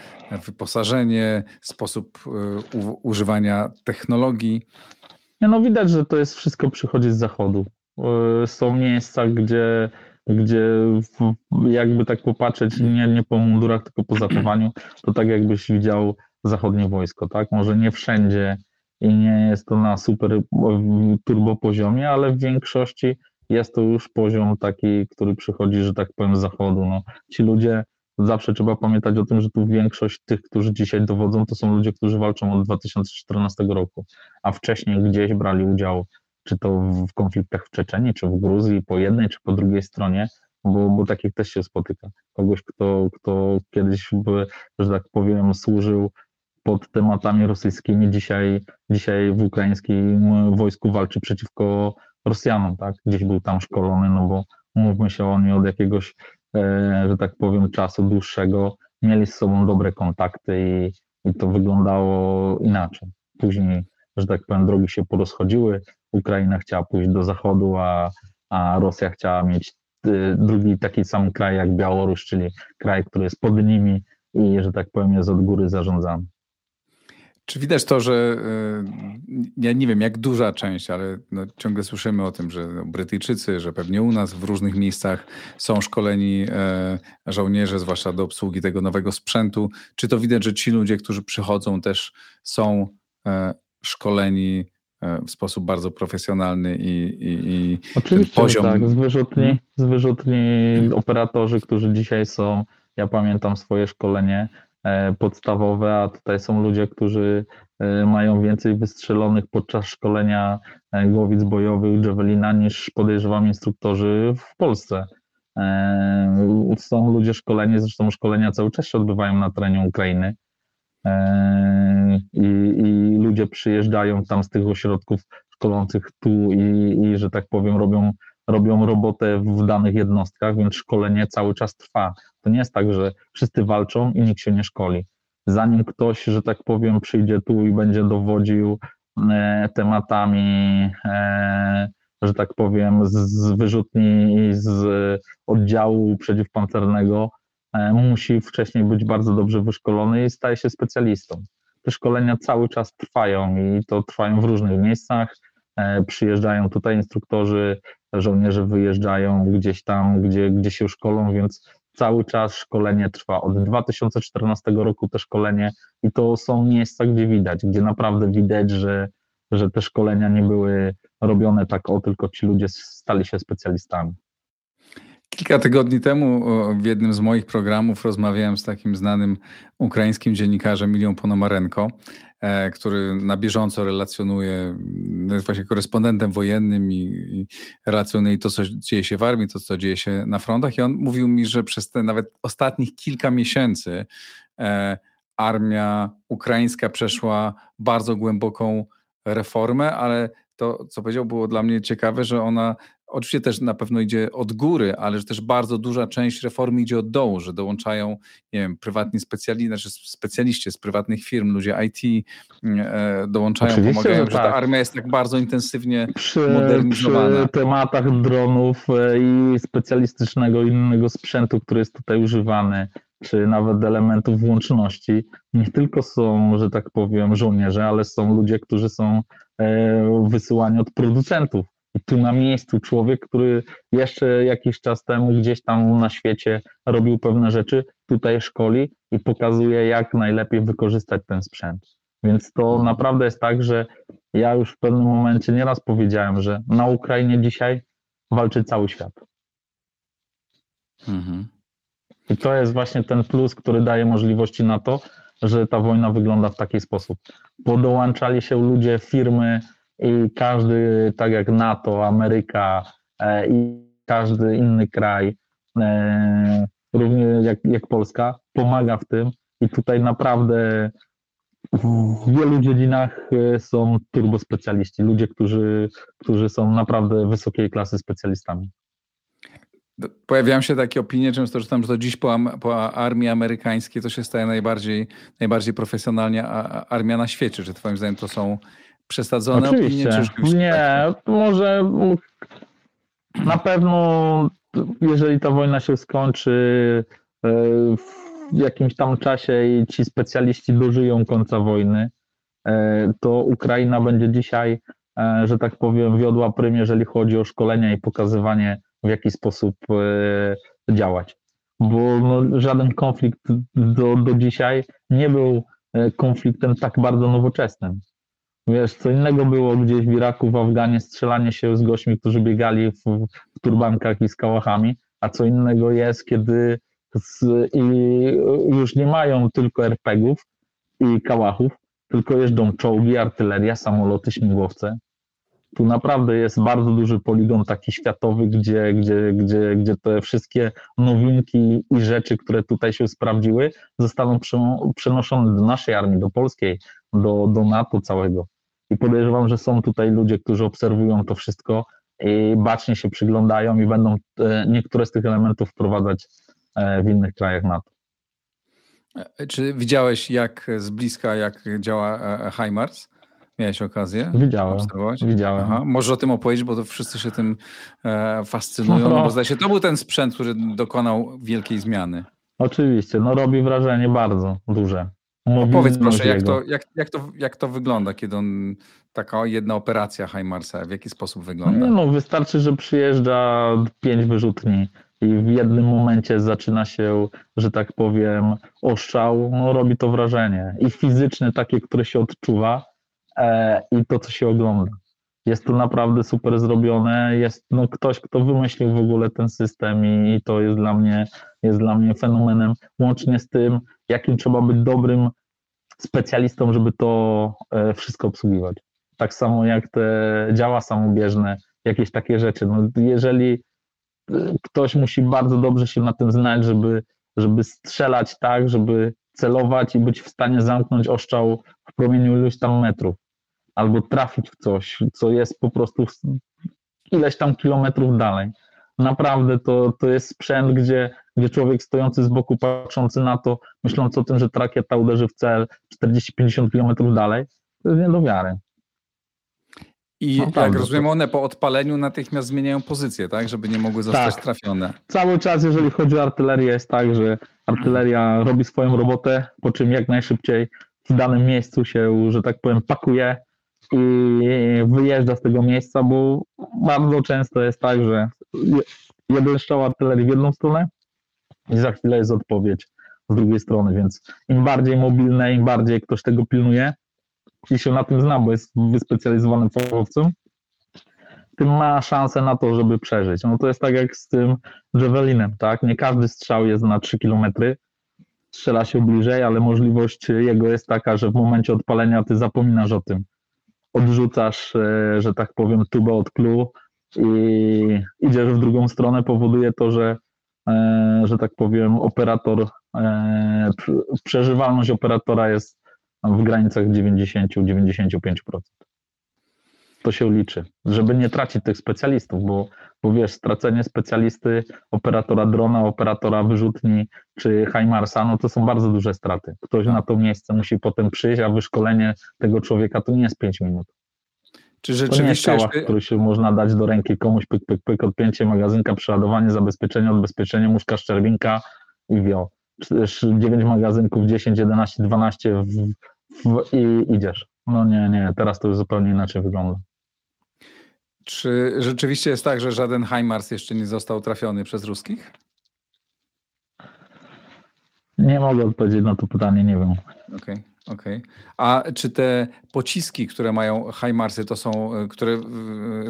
wyposażenie, sposób y, używania technologii? No widać, że to jest wszystko przychodzi z zachodu. Y, są miejsca, gdzie, gdzie jakby tak popatrzeć, nie, nie po mundurach, tylko po zachowaniu, to tak jakbyś widział zachodnie wojsko, tak? Może nie wszędzie i nie jest to na super turbo poziomie, ale w większości jest to już poziom taki, który przychodzi, że tak powiem, z zachodu. No, ci ludzie, zawsze trzeba pamiętać o tym, że tu większość tych, którzy dzisiaj dowodzą, to są ludzie, którzy walczą od 2014 roku, a wcześniej gdzieś brali udział, czy to w konfliktach w Czeczeniu, czy w Gruzji, po jednej, czy po drugiej stronie, bo, bo takich też się spotyka. Kogoś, kto, kto kiedyś, by, że tak powiem, służył pod tematami rosyjskimi, dzisiaj, dzisiaj w ukraińskim wojsku walczy przeciwko Rosjanom, tak? Gdzieś był tam szkolony, no bo mówmy się, oni od jakiegoś, e, że tak powiem, czasu dłuższego mieli z sobą dobre kontakty i, i to wyglądało inaczej. Później, że tak powiem, drogi się porozchodziły, Ukraina chciała pójść do zachodu, a, a Rosja chciała mieć e, drugi taki sam kraj jak Białoruś, czyli kraj, który jest pod nimi i, że tak powiem, jest od góry zarządzany. Czy widać to, że y, ja nie wiem jak duża część, ale no ciągle słyszymy o tym, że no Brytyjczycy, że pewnie u nas w różnych miejscach są szkoleni e, żołnierze, zwłaszcza do obsługi tego nowego sprzętu. Czy to widać, że ci ludzie, którzy przychodzą, też są e, szkoleni e, w sposób bardzo profesjonalny i, i, i Oczywiście, poziom... tak. Z wyrzutni, hmm? z wyrzutni operatorzy, którzy dzisiaj są, ja pamiętam swoje szkolenie, E, podstawowe, a tutaj są ludzie, którzy e, mają więcej wystrzelonych podczas szkolenia e, głowic bojowych Javelina niż podejrzewam instruktorzy w Polsce. Są ludzie szkoleni, zresztą szkolenia cały czas się odbywają na terenie Ukrainy i, i ludzie przyjeżdżają tam z tych ośrodków szkolących tu i, i że tak powiem robią robią robotę w danych jednostkach, więc szkolenie cały czas trwa. To nie jest tak, że wszyscy walczą i nikt się nie szkoli. Zanim ktoś, że tak powiem, przyjdzie tu i będzie dowodził e, tematami, e, że tak powiem, z wyrzutni z oddziału przeciwpancernego, e, musi wcześniej być bardzo dobrze wyszkolony i staje się specjalistą. Te szkolenia cały czas trwają i to trwają w różnych miejscach. Przyjeżdżają tutaj instruktorzy, żołnierze wyjeżdżają gdzieś tam, gdzie, gdzie się szkolą, więc cały czas szkolenie trwa. Od 2014 roku te szkolenie i to są miejsca, gdzie widać, gdzie naprawdę widać, że, że te szkolenia nie były robione tak o, tylko ci ludzie stali się specjalistami. Kilka tygodni temu w jednym z moich programów rozmawiałem z takim znanym ukraińskim dziennikarzem Milią Ponomarenko, e, który na bieżąco relacjonuje, jest właśnie korespondentem wojennym i, i relacjonuje to, co dzieje się w armii, to, co dzieje się na frontach. I on mówił mi, że przez te nawet ostatnich kilka miesięcy e, armia ukraińska przeszła bardzo głęboką reformę, ale to, co powiedział, było dla mnie ciekawe, że ona Oczywiście też na pewno idzie od góry, ale że też bardzo duża część reformy idzie od dołu, że dołączają, nie wiem, prywatni specjaliści, znaczy specjaliści z prywatnych firm, ludzie IT e, dołączają, Oczywiście, pomagają, że, że ta tak. armia jest tak bardzo intensywnie przy, modernizowana. Przy tematach dronów e, i specjalistycznego innego sprzętu, który jest tutaj używany, czy nawet elementów włączności, nie tylko są, że tak powiem, żołnierze, ale są ludzie, którzy są e, wysyłani od producentów tu na miejscu człowiek, który jeszcze jakiś czas temu gdzieś tam na świecie robił pewne rzeczy, tutaj szkoli i pokazuje, jak najlepiej wykorzystać ten sprzęt. Więc to mhm. naprawdę jest tak, że ja już w pewnym momencie nieraz powiedziałem, że na Ukrainie dzisiaj walczy cały świat. Mhm. I to jest właśnie ten plus, który daje możliwości na to, że ta wojna wygląda w taki sposób. Podołączali się ludzie, firmy, i każdy, tak jak NATO, Ameryka e, i każdy inny kraj, e, równie jak, jak Polska, pomaga w tym i tutaj naprawdę w wielu dziedzinach e, są turbospecjaliści, ludzie, którzy, którzy są naprawdę wysokiej klasy specjalistami. Pojawiają się takie opinie często, że tam, że to dziś po, po armii amerykańskiej to się staje najbardziej, najbardziej profesjonalnie armia na świecie, że twoim zdaniem to są przesadzone Oczywiście. opinie? Czy nie, może na pewno jeżeli ta wojna się skończy e, w jakimś tam czasie i ci specjaliści dożyją końca wojny, e, to Ukraina będzie dzisiaj, że tak powiem, wiodła prym, jeżeli chodzi o szkolenia i pokazywanie, w jaki sposób działać. Bo no, żaden konflikt do, do dzisiaj nie był konfliktem tak bardzo nowoczesnym. Wiesz, co innego było gdzieś w Iraku, w Afganie strzelanie się z gośćmi, którzy biegali w, w turbankach i z kałachami, a co innego jest, kiedy z, i już nie mają tylko RPGów i kałachów, tylko jeżdżą czołgi, artyleria, samoloty, śmigłowce. Tu naprawdę jest bardzo duży poligon taki światowy, gdzie, gdzie, gdzie, gdzie te wszystkie nowinki i rzeczy, które tutaj się sprawdziły, zostaną przenoszone do naszej armii, do polskiej, do, do NATO całego. I podejrzewam, że są tutaj ludzie, którzy obserwują to wszystko i bacznie się przyglądają i będą e, niektóre z tych elementów wprowadzać e, w innych krajach NATO. E, czy widziałeś jak z bliska, jak działa HIMARS? Miałeś okazję? Widziałem. Obserwować? Widziałem. Aha. Może o tym opowiedzieć, bo to wszyscy się tym fascynują, no, bo zdaje się, to był ten sprzęt, który dokonał wielkiej zmiany. Oczywiście, no robi wrażenie bardzo duże. Opowiedz proszę, jak to, jak, jak, to, jak to wygląda, kiedy on, taka jedna operacja Heimarsa, w jaki sposób wygląda? No, wystarczy, że przyjeżdża pięć wyrzutni i w jednym momencie zaczyna się, że tak powiem, oszczał, no robi to wrażenie. I fizyczne takie, które się odczuwa e, i to, co się ogląda. Jest to naprawdę super zrobione. Jest no, ktoś, kto wymyślił w ogóle ten system i, i to jest dla mnie, jest dla mnie fenomenem, łącznie z tym, jakim trzeba być dobrym specjalistą, żeby to e, wszystko obsługiwać. Tak samo jak te działa samobieżne, jakieś takie rzeczy. No, jeżeli e, ktoś musi bardzo dobrze się na tym znać, żeby, żeby strzelać tak, żeby celować i być w stanie zamknąć oszczał w promieniu iluś tam metrów, albo trafić w coś, co jest po prostu ileś tam kilometrów dalej. Naprawdę to, to jest sprzęt, gdzie gdzie człowiek stojący z boku, patrzący na to, myśląc o tym, że ta rakieta uderzy w cel 40-50 km dalej, to jest nie do wiary. I no, jak rozumiem, one po odpaleniu natychmiast zmieniają pozycję, tak? Żeby nie mogły zostać tak. trafione. Cały czas, jeżeli chodzi o artylerię, jest tak, że artyleria robi swoją robotę, po czym jak najszybciej w danym miejscu się, że tak powiem, pakuje i wyjeżdża z tego miejsca, bo bardzo często jest tak, że jeden strzał artylerii w jedną stronę, i za chwilę jest odpowiedź z drugiej strony, więc im bardziej mobilne, im bardziej ktoś tego pilnuje i się na tym zna, bo jest wyspecjalizowanym fachowcem, tym ma szansę na to, żeby przeżyć. No to jest tak jak z tym Javelinem, tak? Nie każdy strzał jest na 3 km, strzela się bliżej, ale możliwość jego jest taka, że w momencie odpalenia ty zapominasz o tym. Odrzucasz, e, że tak powiem, tubę od klu i idziesz w drugą stronę, powoduje to, że E, że tak powiem, operator, e, przeżywalność operatora jest w granicach 90-95%. To się liczy, żeby nie tracić tych specjalistów, bo, bo wiesz, stracenie specjalisty, operatora drona, operatora wyrzutni czy Heimarsa, no to są bardzo duże straty. Ktoś na to miejsce musi potem przyjść, a wyszkolenie tego człowieka to nie jest 5 minut. Czy rzeczywiście... To nie kałach, który się można dać do ręki komuś, pyk, pyk, pyk, odpięcie magazynka, przeładowanie, zabezpieczenie, odbezpieczenie, muszka, szczerbinka i wio. 9 magazynków, 10, 11, 12 w, w, i idziesz. No nie, nie, teraz to już zupełnie inaczej wygląda. Czy rzeczywiście jest tak, że żaden HIMARS jeszcze nie został trafiony przez ruskich? Nie mogę odpowiedzieć na to pytanie, nie wiem. Okej. Okay. Okej. Okay. A czy te pociski, które mają HIMARSy, to są, e, które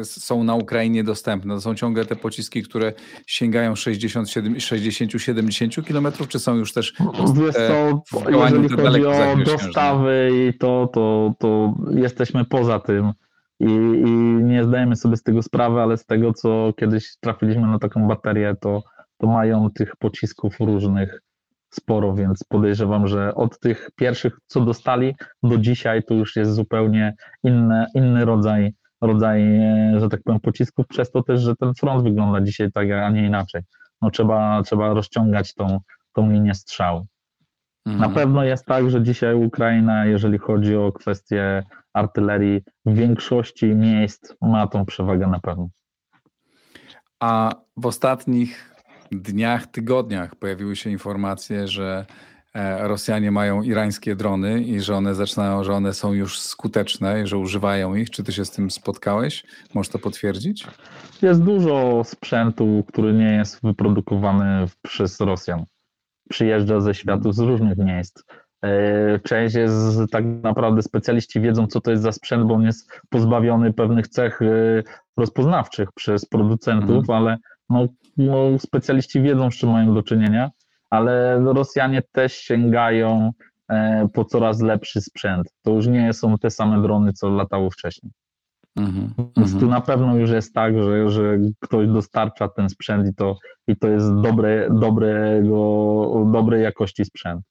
są na Ukrainie dostępne? To są ciągle te pociski, które sięgają 60-70 km, czy są już też Wiesz co, jeżeli chodzi o dostawy i to, to, to jesteśmy poza tym i, i nie zdajemy sobie z tego sprawy, ale z tego, co kiedyś trafiliśmy na taką baterię, to, to mają tych pocisków różnych sporo, więc podejrzewam, że od tych pierwszych, co dostali, do dzisiaj to już jest zupełnie inny, inny rodzaj, rodzaj, e, że tak powiem, pocisków, przez to też, że ten front wygląda dzisiaj tak, a nie inaczej. No trzeba, trzeba rozciągać tą, tą linię strzału. Mhm. Na pewno jest tak, że dzisiaj Ukraina, jeżeli chodzi o kwestie artylerii, w większości miejsc ma tą przewagę na pewno. A w ostatnich dniach, tygodniach pojawiły się informacje, że e, Rosjanie mają irańskie drony i że one zaczynają, że one są już skuteczne i że używają ich. Czy ty się z tym spotkałeś? Możesz to potwierdzić? Jest dużo sprzętu, który nie jest wyprodukowany przez Rosjan. Przyjeżdża ze światów z różnych miejsc. E, część jest tak naprawdę specjaliści wiedzą, co to jest za sprzęt, bo on jest pozbawiony pewnych cech e, rozpoznawczych przez producentów, mhm. ale no, no, specjaliści wiedzą, z czym mają do czynienia, ale Rosjanie też sięgają e, po coraz lepszy sprzęt. To już nie są te same drony, co latały wcześniej. Mhm, Więc tu mhm. na pewno już jest tak, że, że ktoś dostarcza ten sprzęt i to, i to jest dobre, dobrego, dobrej jakości sprzęt.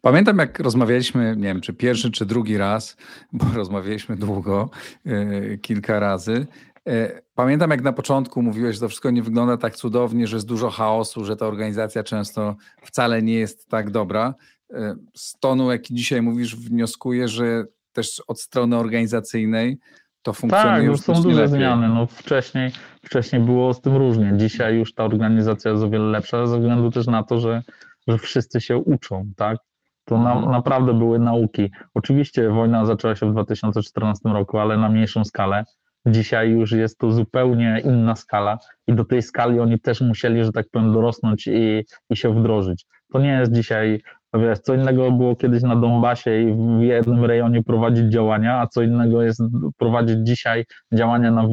Pamiętam, jak rozmawialiśmy, nie wiem, czy pierwszy, czy drugi raz, bo rozmawialiśmy długo, yy, kilka razy. Yy, pamiętam, jak na początku mówiłeś, że to wszystko nie wygląda tak cudownie, że jest dużo chaosu, że ta organizacja często wcale nie jest tak dobra. Yy, z tonu, jaki dzisiaj mówisz, wnioskuję, że też od strony organizacyjnej to funkcjonuje tak, już są duże lepiej. zmiany. No wcześniej, wcześniej było z tym różnie. Dzisiaj już ta organizacja jest o wiele lepsza, ze względu też na to, że, że wszyscy się uczą, tak? To na, mhm. naprawdę były nauki. Oczywiście wojna zaczęła się w 2014 roku, ale na mniejszą skalę. Dzisiaj już jest to zupełnie inna skala i do tej skali oni też musieli, że tak powiem, dorosnąć i, i się wdrożyć. To nie jest dzisiaj, wiesz, co innego było kiedyś na Donbasie i w jednym rejonie prowadzić działania, a co innego jest prowadzić dzisiaj działania na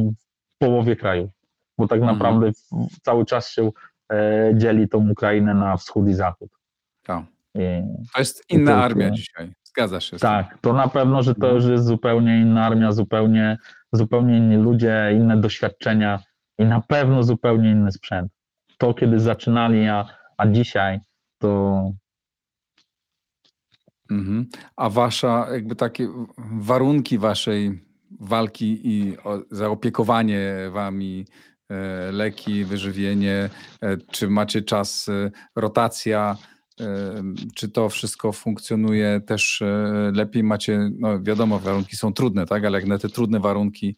połowie kraju, bo tak mhm. naprawdę cały czas się e, dzieli tą Ukrainę na wschód i zachód. Tak. To jest inna armia dzisiaj. Zgadza się. Tak, to na pewno, że to no. już jest zupełnie inna armia, zupełnie, zupełnie inni ludzie, inne doświadczenia i na pewno zupełnie inny sprzęt. To kiedy zaczynali, a, a dzisiaj to. Mhm. A wasza, jakby takie warunki waszej walki i zaopiekowanie wami, e, leki, wyżywienie, e, czy macie czas, e, rotacja, czy to wszystko funkcjonuje też lepiej? Macie, no wiadomo, warunki są trudne, tak? Ale jak na te trudne warunki,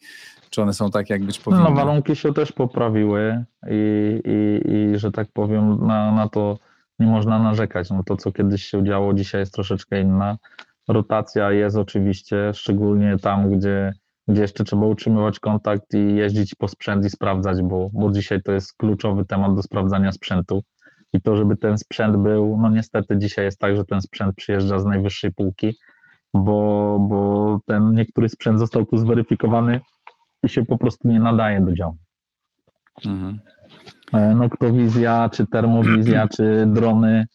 czy one są takie, jak być no, powinny? No, warunki się też poprawiły i, i, i że tak powiem, na, na to nie można narzekać. No to, co kiedyś się działo, dzisiaj jest troszeczkę inna. Rotacja jest oczywiście, szczególnie tam, gdzie, gdzie jeszcze trzeba utrzymywać kontakt i jeździć po sprzęt i sprawdzać, bo, bo dzisiaj to jest kluczowy temat do sprawdzania sprzętu i to, żeby ten sprzęt był, no niestety dzisiaj jest tak, że ten sprzęt przyjeżdża z najwyższej półki, bo, bo ten niektóry sprzęt został tu zweryfikowany i się po prostu nie nadaje do działu. Mhm. E, Noktowizja, czy termowizja, czy drony,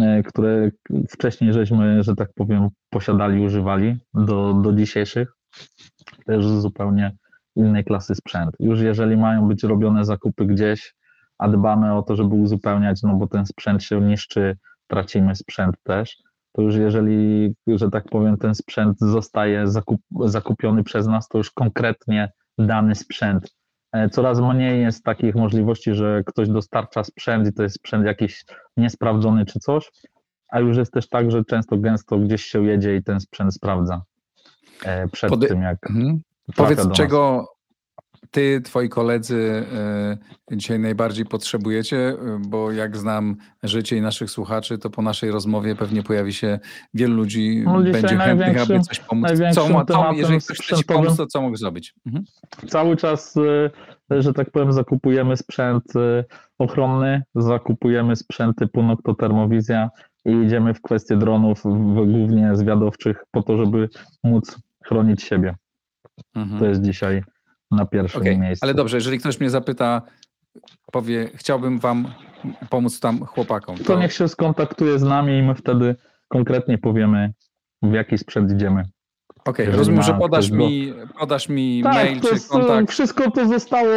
e, które wcześniej żeśmy, że tak powiem, posiadali, używali do, do dzisiejszych, też zupełnie innej klasy sprzęt. Już jeżeli mają być robione zakupy gdzieś, a dbamy o to, żeby uzupełniać, no bo ten sprzęt się niszczy, tracimy sprzęt też, to już jeżeli, że tak powiem, ten sprzęt zostaje zakup, zakupiony przez nas, to już konkretnie dany sprzęt. E, coraz mniej jest takich możliwości, że ktoś dostarcza sprzęt i to jest sprzęt jakiś niesprawdzony czy coś, a już jest też tak, że często gęsto gdzieś się jedzie i ten sprzęt sprawdza e, przed Pody... tym, jak. Mhm. Powiedz, czego, ty, twoi koledzy e, dzisiaj najbardziej potrzebujecie, e, bo jak znam życie i naszych słuchaczy, to po naszej rozmowie pewnie pojawi się wielu ludzi, no będzie chętnych, aby coś pomóc. Co, to, jeżeli ktoś chce ci pomóc, to co mógł zrobić? Mhm. Cały czas, e, że tak powiem, zakupujemy sprzęt ochronny, zakupujemy sprzęt typu Noctotermowizja i idziemy w kwestię dronów, głównie zwiadowczych, po to, żeby móc chronić siebie. Mhm. To jest dzisiaj na pierwszym okay, miejscu. Ale dobrze, jeżeli ktoś mnie zapyta, powie, chciałbym wam pomóc tam chłopakom. To, to niech się skontaktuje z nami i my wtedy konkretnie powiemy, w jaki sprzęt idziemy. Okej, okay, rozumiem, że podasz mi, podasz mi tak, mail czy jest, kontakt. Wszystko to zostało,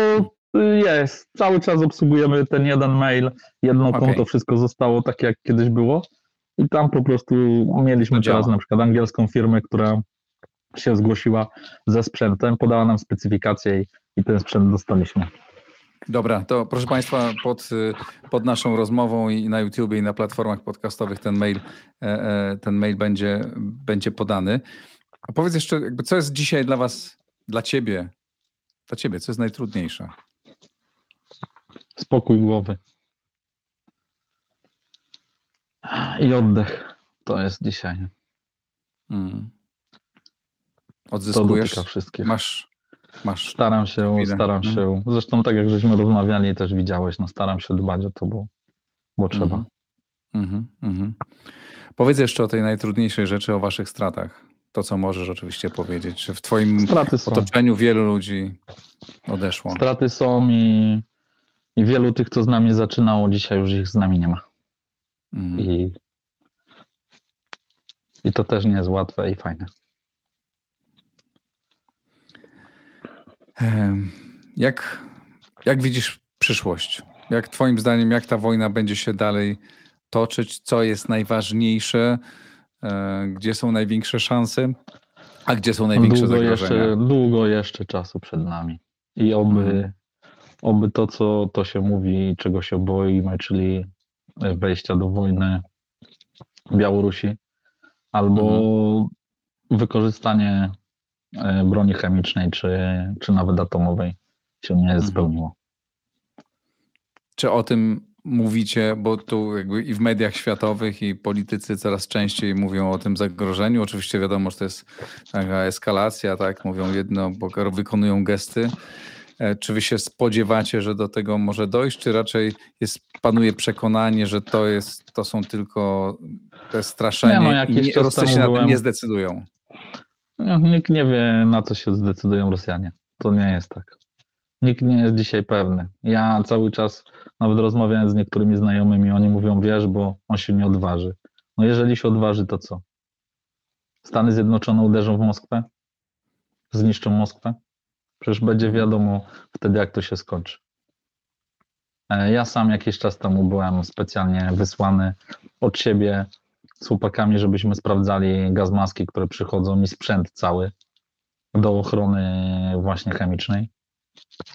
jest. Cały czas obsługujemy ten jeden mail, jedno okay. konto, wszystko zostało tak, jak kiedyś było. I tam po prostu mieliśmy teraz na przykład angielską firmę, która się zgłosiła ze sprzętem, podała nam specyfikację i, i ten sprzęt dostaliśmy. Dobra, to proszę Państwa, pod, pod naszą rozmową i na YouTube i na platformach podcastowych ten mail, e, e, ten mail będzie, będzie podany. A powiedz jeszcze, co jest dzisiaj dla Was, dla Ciebie, dla Ciebie, co jest najtrudniejsze? spokój głowy. I oddech. To jest dzisiaj. Mm. To Odzyskujesz? dotyka wszystkich. Masz, masz. Staram się, staram Mhm. się. Zresztą tak jak żeśmy rozmawiali, też widziałeś, no staram się dbać o to, bo, bo trzeba. Mhm. Mhm, mhm. Powiedz jeszcze o tej najtrudniejszej rzeczy, o waszych stratach. To, co możesz oczywiście powiedzieć. Czy w twoim otoczeniu wielu ludzi odeszło? Straty są i, i wielu tych, co z nami zaczynało, dzisiaj już ich z nami nie ma. Mhm. I, I to też nie jest łatwe i fajne. Jak, jak widzisz przyszłość? Jak twoim zdaniem, jak ta wojna będzie się dalej toczyć? Co jest najważniejsze? E, Gdzie są największe szanse? A gdzie są największe Długo zagrożenia? jeszcze, długo jeszcze czasu przed nami. I oby, Mhm. oby to, co to się mówi, czego się boimy, czyli wejścia do wojny Białorusi, albo Mhm. wykorzystanie e, broni chemicznej, czy, czy nawet atomowej się nie Mhm. spełniło. Czy o tym mówicie, bo tu jakby i w mediach światowych, i politycy coraz częściej mówią o tym zagrożeniu. Oczywiście wiadomo, że to jest taka eskalacja, tak? Mówią jedno, bo wykonują gesty. E, Czy wy się spodziewacie, że do tego może dojść, czy raczej jest, panuje przekonanie, że to jest, to są tylko te straszenie Nie, no, i nie, Rosjanie na tym nie zdecydują? No, Nikt nie wie, na co się zdecydują Rosjanie. To nie jest tak. Nikt nie jest dzisiaj pewny. Ja cały czas, nawet rozmawiając z niektórymi znajomymi, oni mówią, wiesz, bo on się nie odważy. No jeżeli się odważy, to co? Stany Zjednoczone uderzą w Moskwę? Zniszczą Moskwę? Przecież będzie wiadomo wtedy, jak to się skończy. E, Ja sam jakiś czas temu byłem specjalnie wysłany od siebie z chłopakami, żebyśmy sprawdzali gaz maski, które przychodzą i sprzęt cały do ochrony właśnie chemicznej.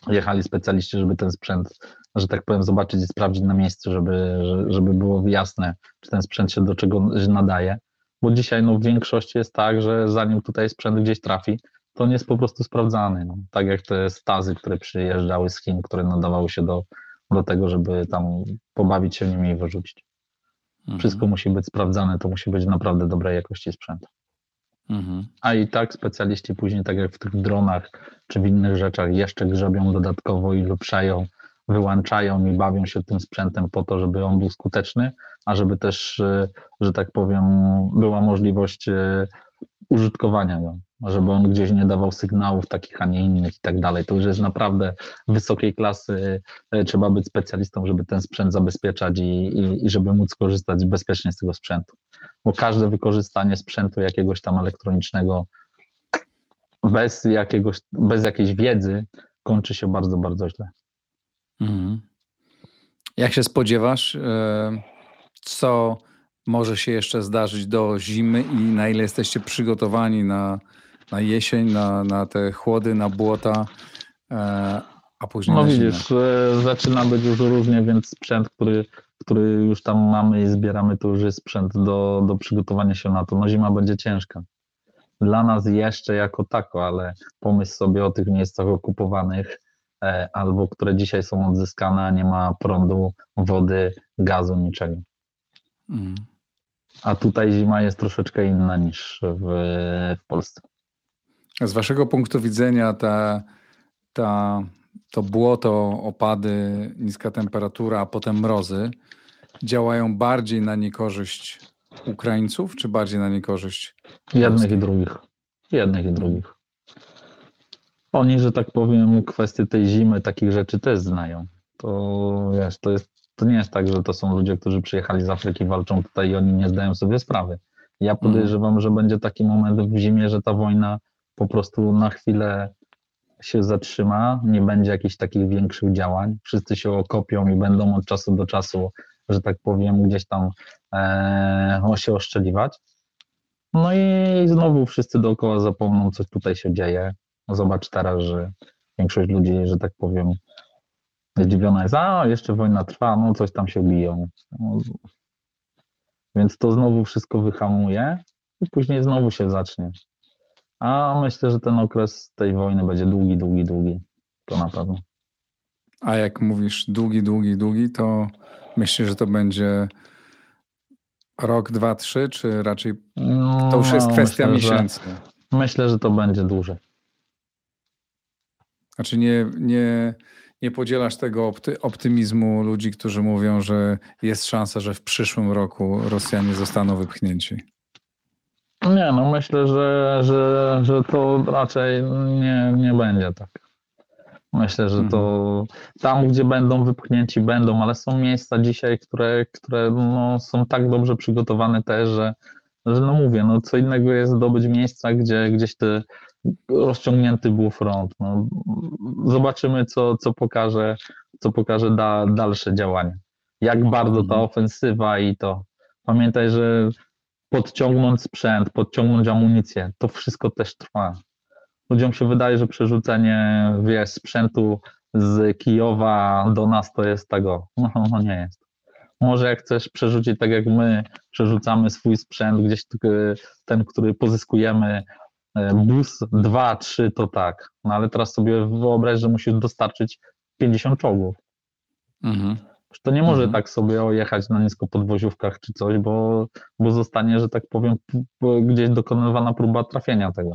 Jechali specjaliści, żeby ten sprzęt, że tak powiem, zobaczyć i sprawdzić na miejscu, żeby, że- żeby było jasne, czy ten sprzęt się do czego nadaje. Bo dzisiaj no, w większości jest tak, że zanim tutaj sprzęt gdzieś trafi, to on jest po prostu sprawdzany. No. Tak jak te stazy, które przyjeżdżały z Chin, które nadawały się do, do tego, żeby tam pobawić się nimi i wyrzucić. Mhm. Wszystko musi być sprawdzane, to musi być naprawdę dobrej jakości sprzęt. Mhm. A i tak specjaliści później, tak jak w tych dronach czy w innych rzeczach, jeszcze grzebią dodatkowo i lepszają, wyłączają i bawią się tym sprzętem po to, żeby on był skuteczny, a żeby też, e, że tak powiem, była możliwość e, użytkowania go, żeby on gdzieś nie dawał sygnałów takich, a nie innych i tak dalej. To już jest naprawdę wysokiej klasy. e, Trzeba być specjalistą, żeby ten sprzęt zabezpieczać i, i, i żeby móc korzystać bezpiecznie z tego sprzętu. Bo każde wykorzystanie sprzętu jakiegoś tam elektronicznego bez, jakiegoś, bez jakiejś wiedzy kończy się bardzo, bardzo źle. Mhm. Jak się spodziewasz, e, co może się jeszcze zdarzyć do zimy i na ile jesteście przygotowani na, na jesień, na, na te chłody, na błota, e, a później No widzisz, e, zaczyna być już różnie, więc sprzęt, który, który już tam mamy i zbieramy, to już jest sprzęt do, do przygotowania się na to. No zima będzie ciężka. Dla nas jeszcze jako tako, ale pomyśl sobie o tych miejscach okupowanych, e, albo które dzisiaj są odzyskane, a nie ma prądu, wody, gazu, niczego. Mhm. A tutaj zima jest troszeczkę inna niż w, w Polsce. Z waszego punktu widzenia ta, ta, to błoto, opady, niska temperatura, a potem mrozy działają bardziej na niekorzyść Ukraińców, czy bardziej na niekorzyść Jednych i drugich. Jednych i drugich. Oni, że tak powiem, kwestie tej zimy, takich rzeczy też znają. To wiesz, to, jest, to nie jest tak, że to są ludzie, którzy przyjechali z Afryki, walczą tutaj i oni nie zdają sobie sprawy. Ja podejrzewam, że będzie taki moment w zimie, że ta wojna po prostu na chwilę się zatrzyma, nie będzie jakichś takich większych działań. Wszyscy się okopią i będą od czasu do czasu, że tak powiem, gdzieś tam e, się oszczeliwać. No i znowu wszyscy dookoła zapomną, co tutaj się dzieje. Zobacz teraz, że większość ludzi, że tak powiem, zdziwiona jest, a jeszcze wojna trwa, no coś tam się biją. No, więc to znowu wszystko wyhamuje i później znowu się zacznie. A myślę, że ten okres tej wojny będzie długi, długi, długi. To na pewno. A jak mówisz długi, długi, długi, to myślisz, że to będzie rok, dwa, trzy, czy raczej to już jest no, kwestia myślę, miesięcy? Że, myślę, że to będzie dłużej. Znaczy nie, nie, nie podzielasz tego opty, optymizmu ludzi, którzy mówią, że jest szansa, że w przyszłym roku Rosjanie zostaną wypchnięci? Nie, no myślę, że, że, że to raczej nie, nie będzie tak. Myślę, że to mhm. tam, gdzie będą wypchnięci, będą, ale są miejsca dzisiaj, które, które no, są tak dobrze przygotowane też, że, że no mówię, no co innego jest zdobyć miejsca, gdzie gdzieś te rozciągnięty był front. No, zobaczymy, co, co pokaże, co pokaże da, dalsze działanie. Jak bardzo ta mhm. ofensywa i to. Pamiętaj, że podciągnąć sprzęt, podciągnąć amunicję, to wszystko też trwa. Ludziom się wydaje, że przerzucenie wiesz, sprzętu z Kijowa do nas to jest tego. No, no nie jest. Może jak chcesz przerzucić tak jak my przerzucamy swój sprzęt, gdzieś ten, który pozyskujemy, e, bus 2, 3 to tak. No ale teraz sobie wyobraź, że musisz dostarczyć 50 czołgów. Mhm. To nie może mhm. tak sobie ojechać na nisko podwoziówkach czy coś, bo, bo zostanie, że tak powiem, gdzieś dokonywana próba trafienia tego.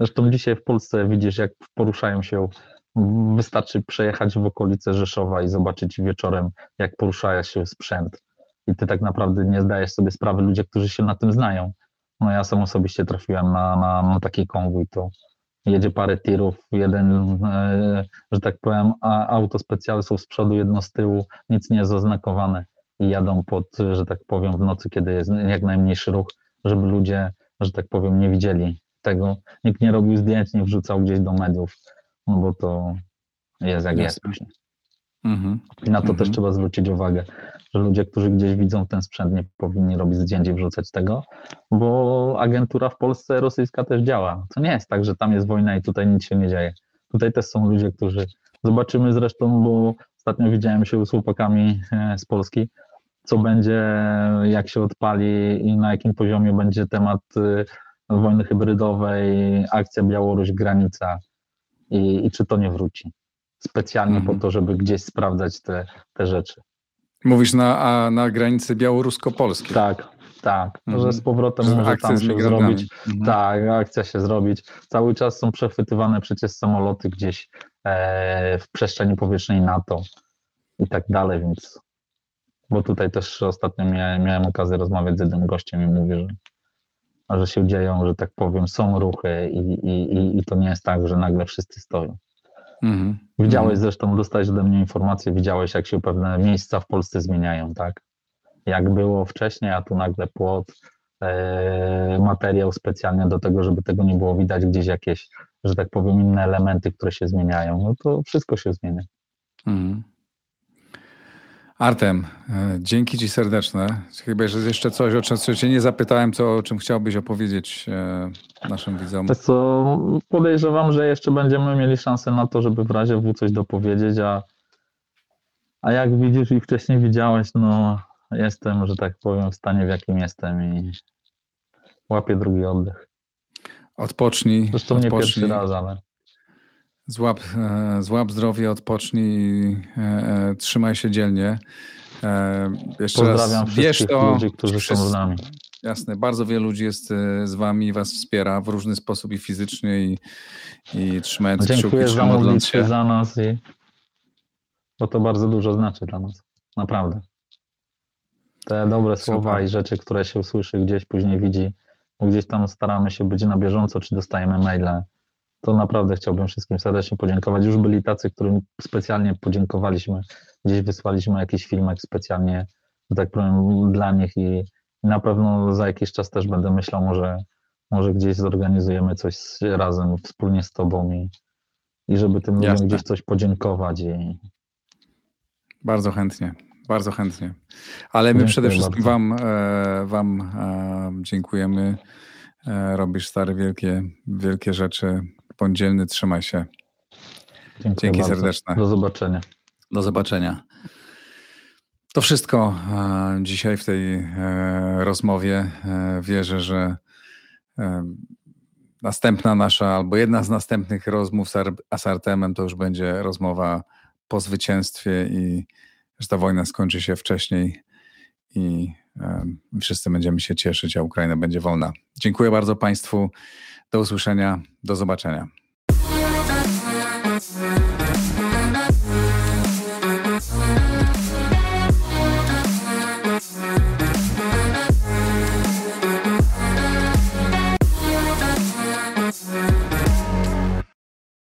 Zresztą dzisiaj w Polsce widzisz, jak poruszają się. Wystarczy przejechać w okolice Rzeszowa i zobaczyć wieczorem, jak porusza się sprzęt. I ty tak naprawdę nie zdajesz sobie sprawy, ludzie, którzy się na tym znają. No ja sam osobiście trafiłem na, na, na taki konwój, to jedzie parę tirów, jeden, e, że tak powiem, auto specjalne są z przodu, jedno z tyłu, nic nie jest oznakowane i jadą pod, że tak powiem, w nocy, kiedy jest jak najmniejszy ruch, żeby ludzie, że tak powiem, nie widzieli tego. Nikt nie robił zdjęć, nie wrzucał gdzieś do mediów, no bo to jest jak jest. Mhm. I na to mhm. też trzeba zwrócić uwagę, że ludzie, którzy gdzieś widzą ten sprzęt, nie powinni robić zdjęć i wrzucać tego, bo agentura w Polsce rosyjska też działa. To nie jest tak, że tam jest wojna i tutaj nic się nie dzieje. Tutaj też są ludzie, którzy. Zobaczymy zresztą, bo ostatnio widziałem się z chłopakami e, z Polski, co będzie, jak się odpali i na jakim poziomie będzie temat e, wojny hybrydowej, akcja Białoruś, granica i, i czy to nie wróci. Specjalnie mhm. po to, żeby gdzieś sprawdzać te, te rzeczy. Mówisz na, a na granicy białorusko-polskiej. Tak, tak. Mhm. Że z powrotem że może tam się zrobić. Mhm. Tak, akcja się zrobić. Cały czas są przechwytywane przecież samoloty gdzieś e, w przestrzeni powietrznej NATO i tak dalej, więc bo tutaj też ostatnio miałem, miałem okazję rozmawiać z jednym gościem i mówi, że że się dzieją, że tak powiem, są ruchy i, i, i to nie jest tak, że nagle wszyscy stoją. Mm-hmm. Widziałeś mm-hmm. zresztą, dostałeś ode mnie informację, widziałeś, jak się pewne miejsca w Polsce zmieniają, tak? Jak było wcześniej, a tu nagle płot, e, materiał specjalnie do tego, żeby tego nie było widać, gdzieś jakieś, że tak powiem, inne elementy, które się zmieniają. No to wszystko się zmienia. Mm. Artem, e, dzięki Ci serdeczne. Chyba, że jeszcze coś, o czym Cię nie zapytałem, co, o czym chciałbyś opowiedzieć e, naszym widzom. Tak co, podejrzewam, że jeszcze będziemy mieli szansę na to, żeby w razie W coś dopowiedzieć, a, a jak widzisz i wcześniej widziałeś, no jestem, że tak powiem, w stanie, w jakim jestem i łapię drugi oddech. Odpocznij. Zresztą odpocznij. nie pierwszy raz, ale... Złap, e, złap zdrowie, odpocznij, e, e, trzymaj się dzielnie. Jeszcze Pozdrawiam raz, wszystkich to, ludzi, którzy są z nami. Jasne, bardzo wielu ludzi jest z wami i was wspiera w różny sposób i fizycznie i, i trzymając Dziękuję kciuki, za modlitwę za nas i bo to bardzo dużo znaczy dla nas. Naprawdę. Te dobre Super. słowa i rzeczy, które się usłyszy gdzieś, później widzi, bo gdzieś tam staramy się być na bieżąco, czy dostajemy maile, to naprawdę chciałbym wszystkim serdecznie podziękować. Już byli tacy, którym specjalnie podziękowaliśmy, gdzieś wysłaliśmy jakiś filmek specjalnie, że tak powiem, dla nich i na pewno za jakiś czas też będę myślał, może, może gdzieś zorganizujemy coś razem, wspólnie z Tobą i, i żeby tym ludziom gdzieś coś podziękować. I... Bardzo chętnie. Bardzo chętnie. Ale my Dziękuję przede wszystkim bardzo. Wam, e, wam e, dziękujemy. E, robisz stare wielkie, wielkie rzeczy Bądź dzielny, trzymaj się. Dziękuję Dzięki bardzo. serdeczne. Do zobaczenia. Do zobaczenia. To wszystko e, dzisiaj w tej e, rozmowie. E, wierzę, że następna nasza, albo jedna z następnych rozmów z Asartemem to już będzie rozmowa po zwycięstwie i że ta wojna skończy się wcześniej i wszyscy będziemy się cieszyć, a Ukraina będzie wolna. Dziękuję bardzo Państwu. Do usłyszenia. Do zobaczenia.